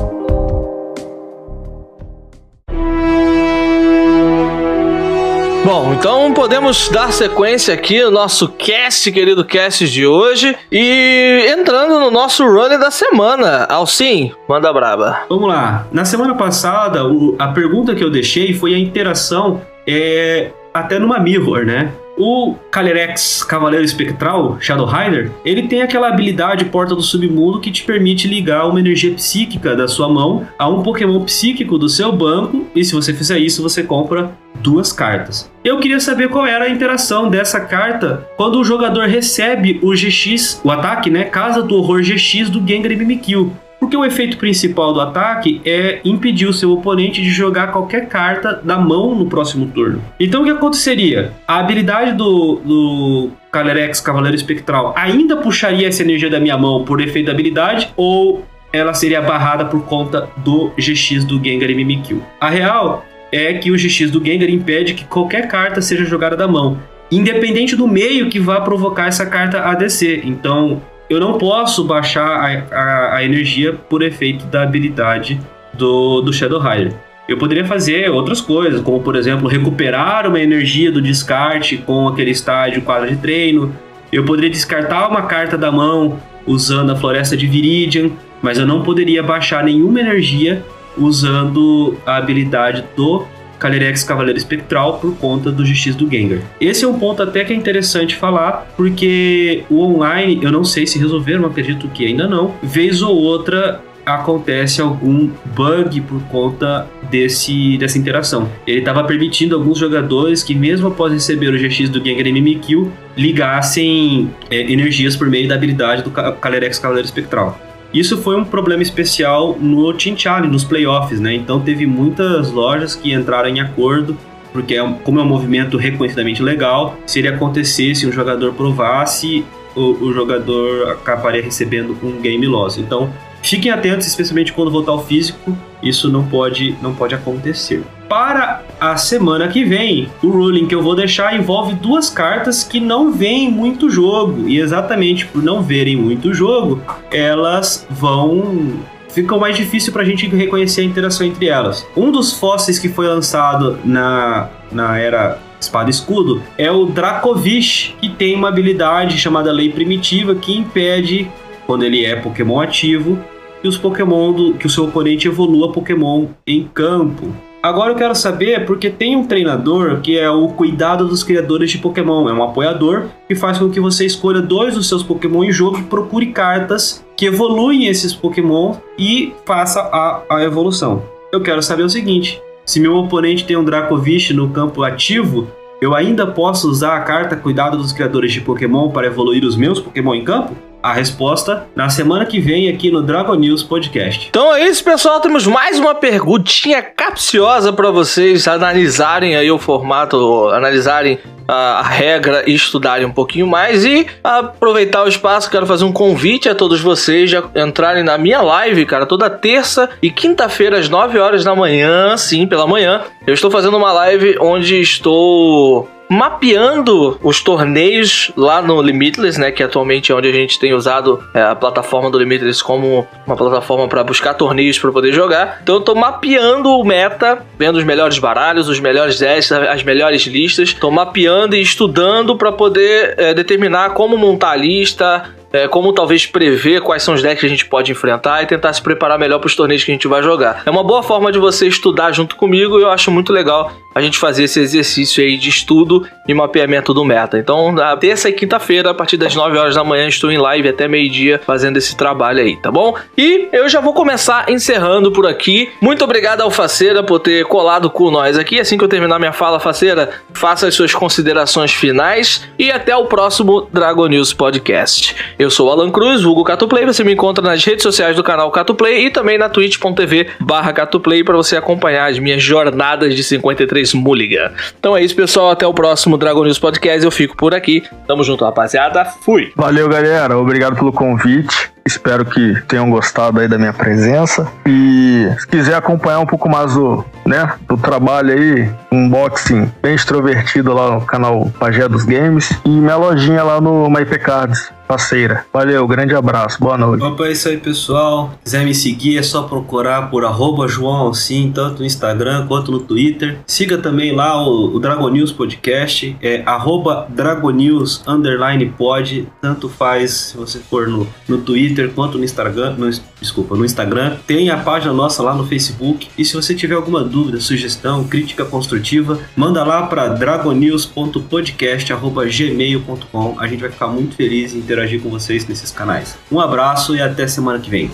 Bom, então podemos dar sequência aqui no nosso cast, querido cast de hoje. E entrando no nosso running da semana. Alcim, manda braba. Vamos lá. Na semana passada, o- a pergunta que eu deixei foi a interação é, até numa Mirror, né? O Calyrex Cavaleiro Espectral, Shadow Rider, ele tem aquela habilidade Porta do Submundo que te permite ligar uma energia psíquica da sua mão a um Pokémon psíquico do seu banco, e se você fizer isso, você compra duas cartas. Eu queria saber qual era a interação dessa carta quando o jogador recebe o GX, o ataque, né? Casa do Horror GX do Gengar Mimikyu. Porque o efeito principal do ataque é impedir o seu oponente de jogar qualquer carta da mão no próximo turno. Então o que aconteceria? A habilidade do, do Calyrex Cavaleiro Espectral ainda puxaria essa energia da minha mão por efeito da habilidade ou ela seria barrada por conta do GX do Gengar Mimikyu? A real é que o GX do Gengar impede que qualquer carta seja jogada da mão, independente do meio que vá provocar essa carta ADC. Então, eu não posso baixar a, a- a energia por efeito da habilidade do, do Shadow Rider. Eu poderia fazer outras coisas, como por exemplo, recuperar uma energia do descarte com aquele estágio quadra de treino. Eu poderia descartar uma carta da mão usando a Floresta de Viridian, mas eu não poderia baixar nenhuma energia usando a habilidade do Calyrex Cavaleiro Espectral por conta do GX do Gengar. Esse é um ponto até que é interessante falar, porque o online, eu não sei se resolveram, acredito que ainda não. Vez ou outra acontece algum bug por conta desse, dessa interação. Ele estava permitindo alguns jogadores que, mesmo após receber o GX do Gengar Mimikyu, ligassem é, energias por meio da habilidade do Ca- Calyrex Cavaleiro Espectral. Isso foi um problema especial no Challenge, nos playoffs, né? Então teve muitas lojas que entraram em acordo, porque é como é um movimento reconhecidamente legal, se ele acontecesse, um jogador provasse, o, o jogador acabaria recebendo um game loss. Então fiquem atentos, especialmente quando voltar ao físico, isso não pode, não pode acontecer. Para a semana que vem, o ruling que eu vou deixar envolve duas cartas que não veem muito jogo. E exatamente por não verem muito jogo, elas vão. Ficam mais difícil para a gente reconhecer a interação entre elas. Um dos fósseis que foi lançado na, na era Espada Escudo é o Dracovish, que tem uma habilidade chamada Lei Primitiva que impede, quando ele é Pokémon ativo, que os Pokémon do, que o seu oponente evolua Pokémon em campo. Agora eu quero saber porque tem um treinador que é o cuidado dos criadores de Pokémon, é um apoiador que faz com que você escolha dois dos seus Pokémon em jogo e procure cartas que evoluem esses Pokémon e faça a, a evolução. Eu quero saber o seguinte: se meu oponente tem um Dracovish no campo ativo, eu ainda posso usar a carta Cuidado dos Criadores de Pokémon para evoluir os meus Pokémon em campo? A resposta na semana que vem aqui no Dragon News Podcast. Então é isso, pessoal. Temos mais uma perguntinha capciosa para vocês analisarem aí o formato, analisarem a, regra e estudarem um pouquinho mais. E aproveitar o espaço, quero fazer um convite a todos vocês já entrarem na minha live, cara, toda terça e quinta-feira às 9 horas da manhã, sim, pela manhã. Eu estou fazendo uma live onde estou mapeando os torneios lá no Limitless, né? Que atualmente é onde a gente tem usado é, a plataforma do Limitless como uma plataforma para buscar torneios para poder jogar. Então eu tô mapeando o meta, vendo os melhores baralhos, os melhores decks, as melhores listas. Tô mapeando e estudando para poder é, determinar como montar a lista, é, como talvez prever quais são os decks que a gente pode enfrentar e tentar se preparar melhor para os torneios que a gente vai jogar. É uma boa forma de você estudar junto comigo e eu acho muito legal a gente fazer esse exercício aí de estudo e mapeamento do meta. Então, na terça e quinta-feira, a partir das 9 horas da manhã, estou em live até meio-dia fazendo esse trabalho aí, tá bom? E eu já vou começar encerrando por aqui. Muito obrigado ao Faceira por ter colado com nós aqui. Assim que eu terminar minha fala, Faceira, faça as suas considerações finais e até o próximo Dragon News Podcast. Eu sou o Alan Cruz, vulgo Catuplay. Você me encontra nas redes sociais do canal Catuplay e também na twitch.tv barra Catuplay para você acompanhar as minhas jornadas de 53 Mulligan. Então é isso, pessoal. Até o próximo Dragon News Podcast. Eu fico por aqui. Tamo junto, rapaziada. Fui. Valeu, galera. Obrigado pelo convite. Espero que tenham gostado aí da minha presença. E se quiser acompanhar um pouco mais do, né, do trabalho aí, unboxing bem extrovertido lá no canal Pagé dos Games e minha lojinha lá no MyPcards parceira. Valeu, grande abraço, boa noite. Opa, é isso aí, pessoal. Quiser me seguir, é só procurar por arroba João Alcim, tanto no Instagram quanto no Twitter. Siga também lá o, o Dragon News Podcast, é arroba Dragonews underline pod, tanto faz se você for no, no Twitter quanto no Instagram, no, desculpa, no Instagram. Tem a página nossa lá no Facebook. E se você tiver alguma dúvida, sugestão, crítica construtiva, manda lá para dragonews.podcast.gmail.com. A gente vai ficar muito feliz em ter interagir com vocês nesses canais. Um abraço e até semana que vem.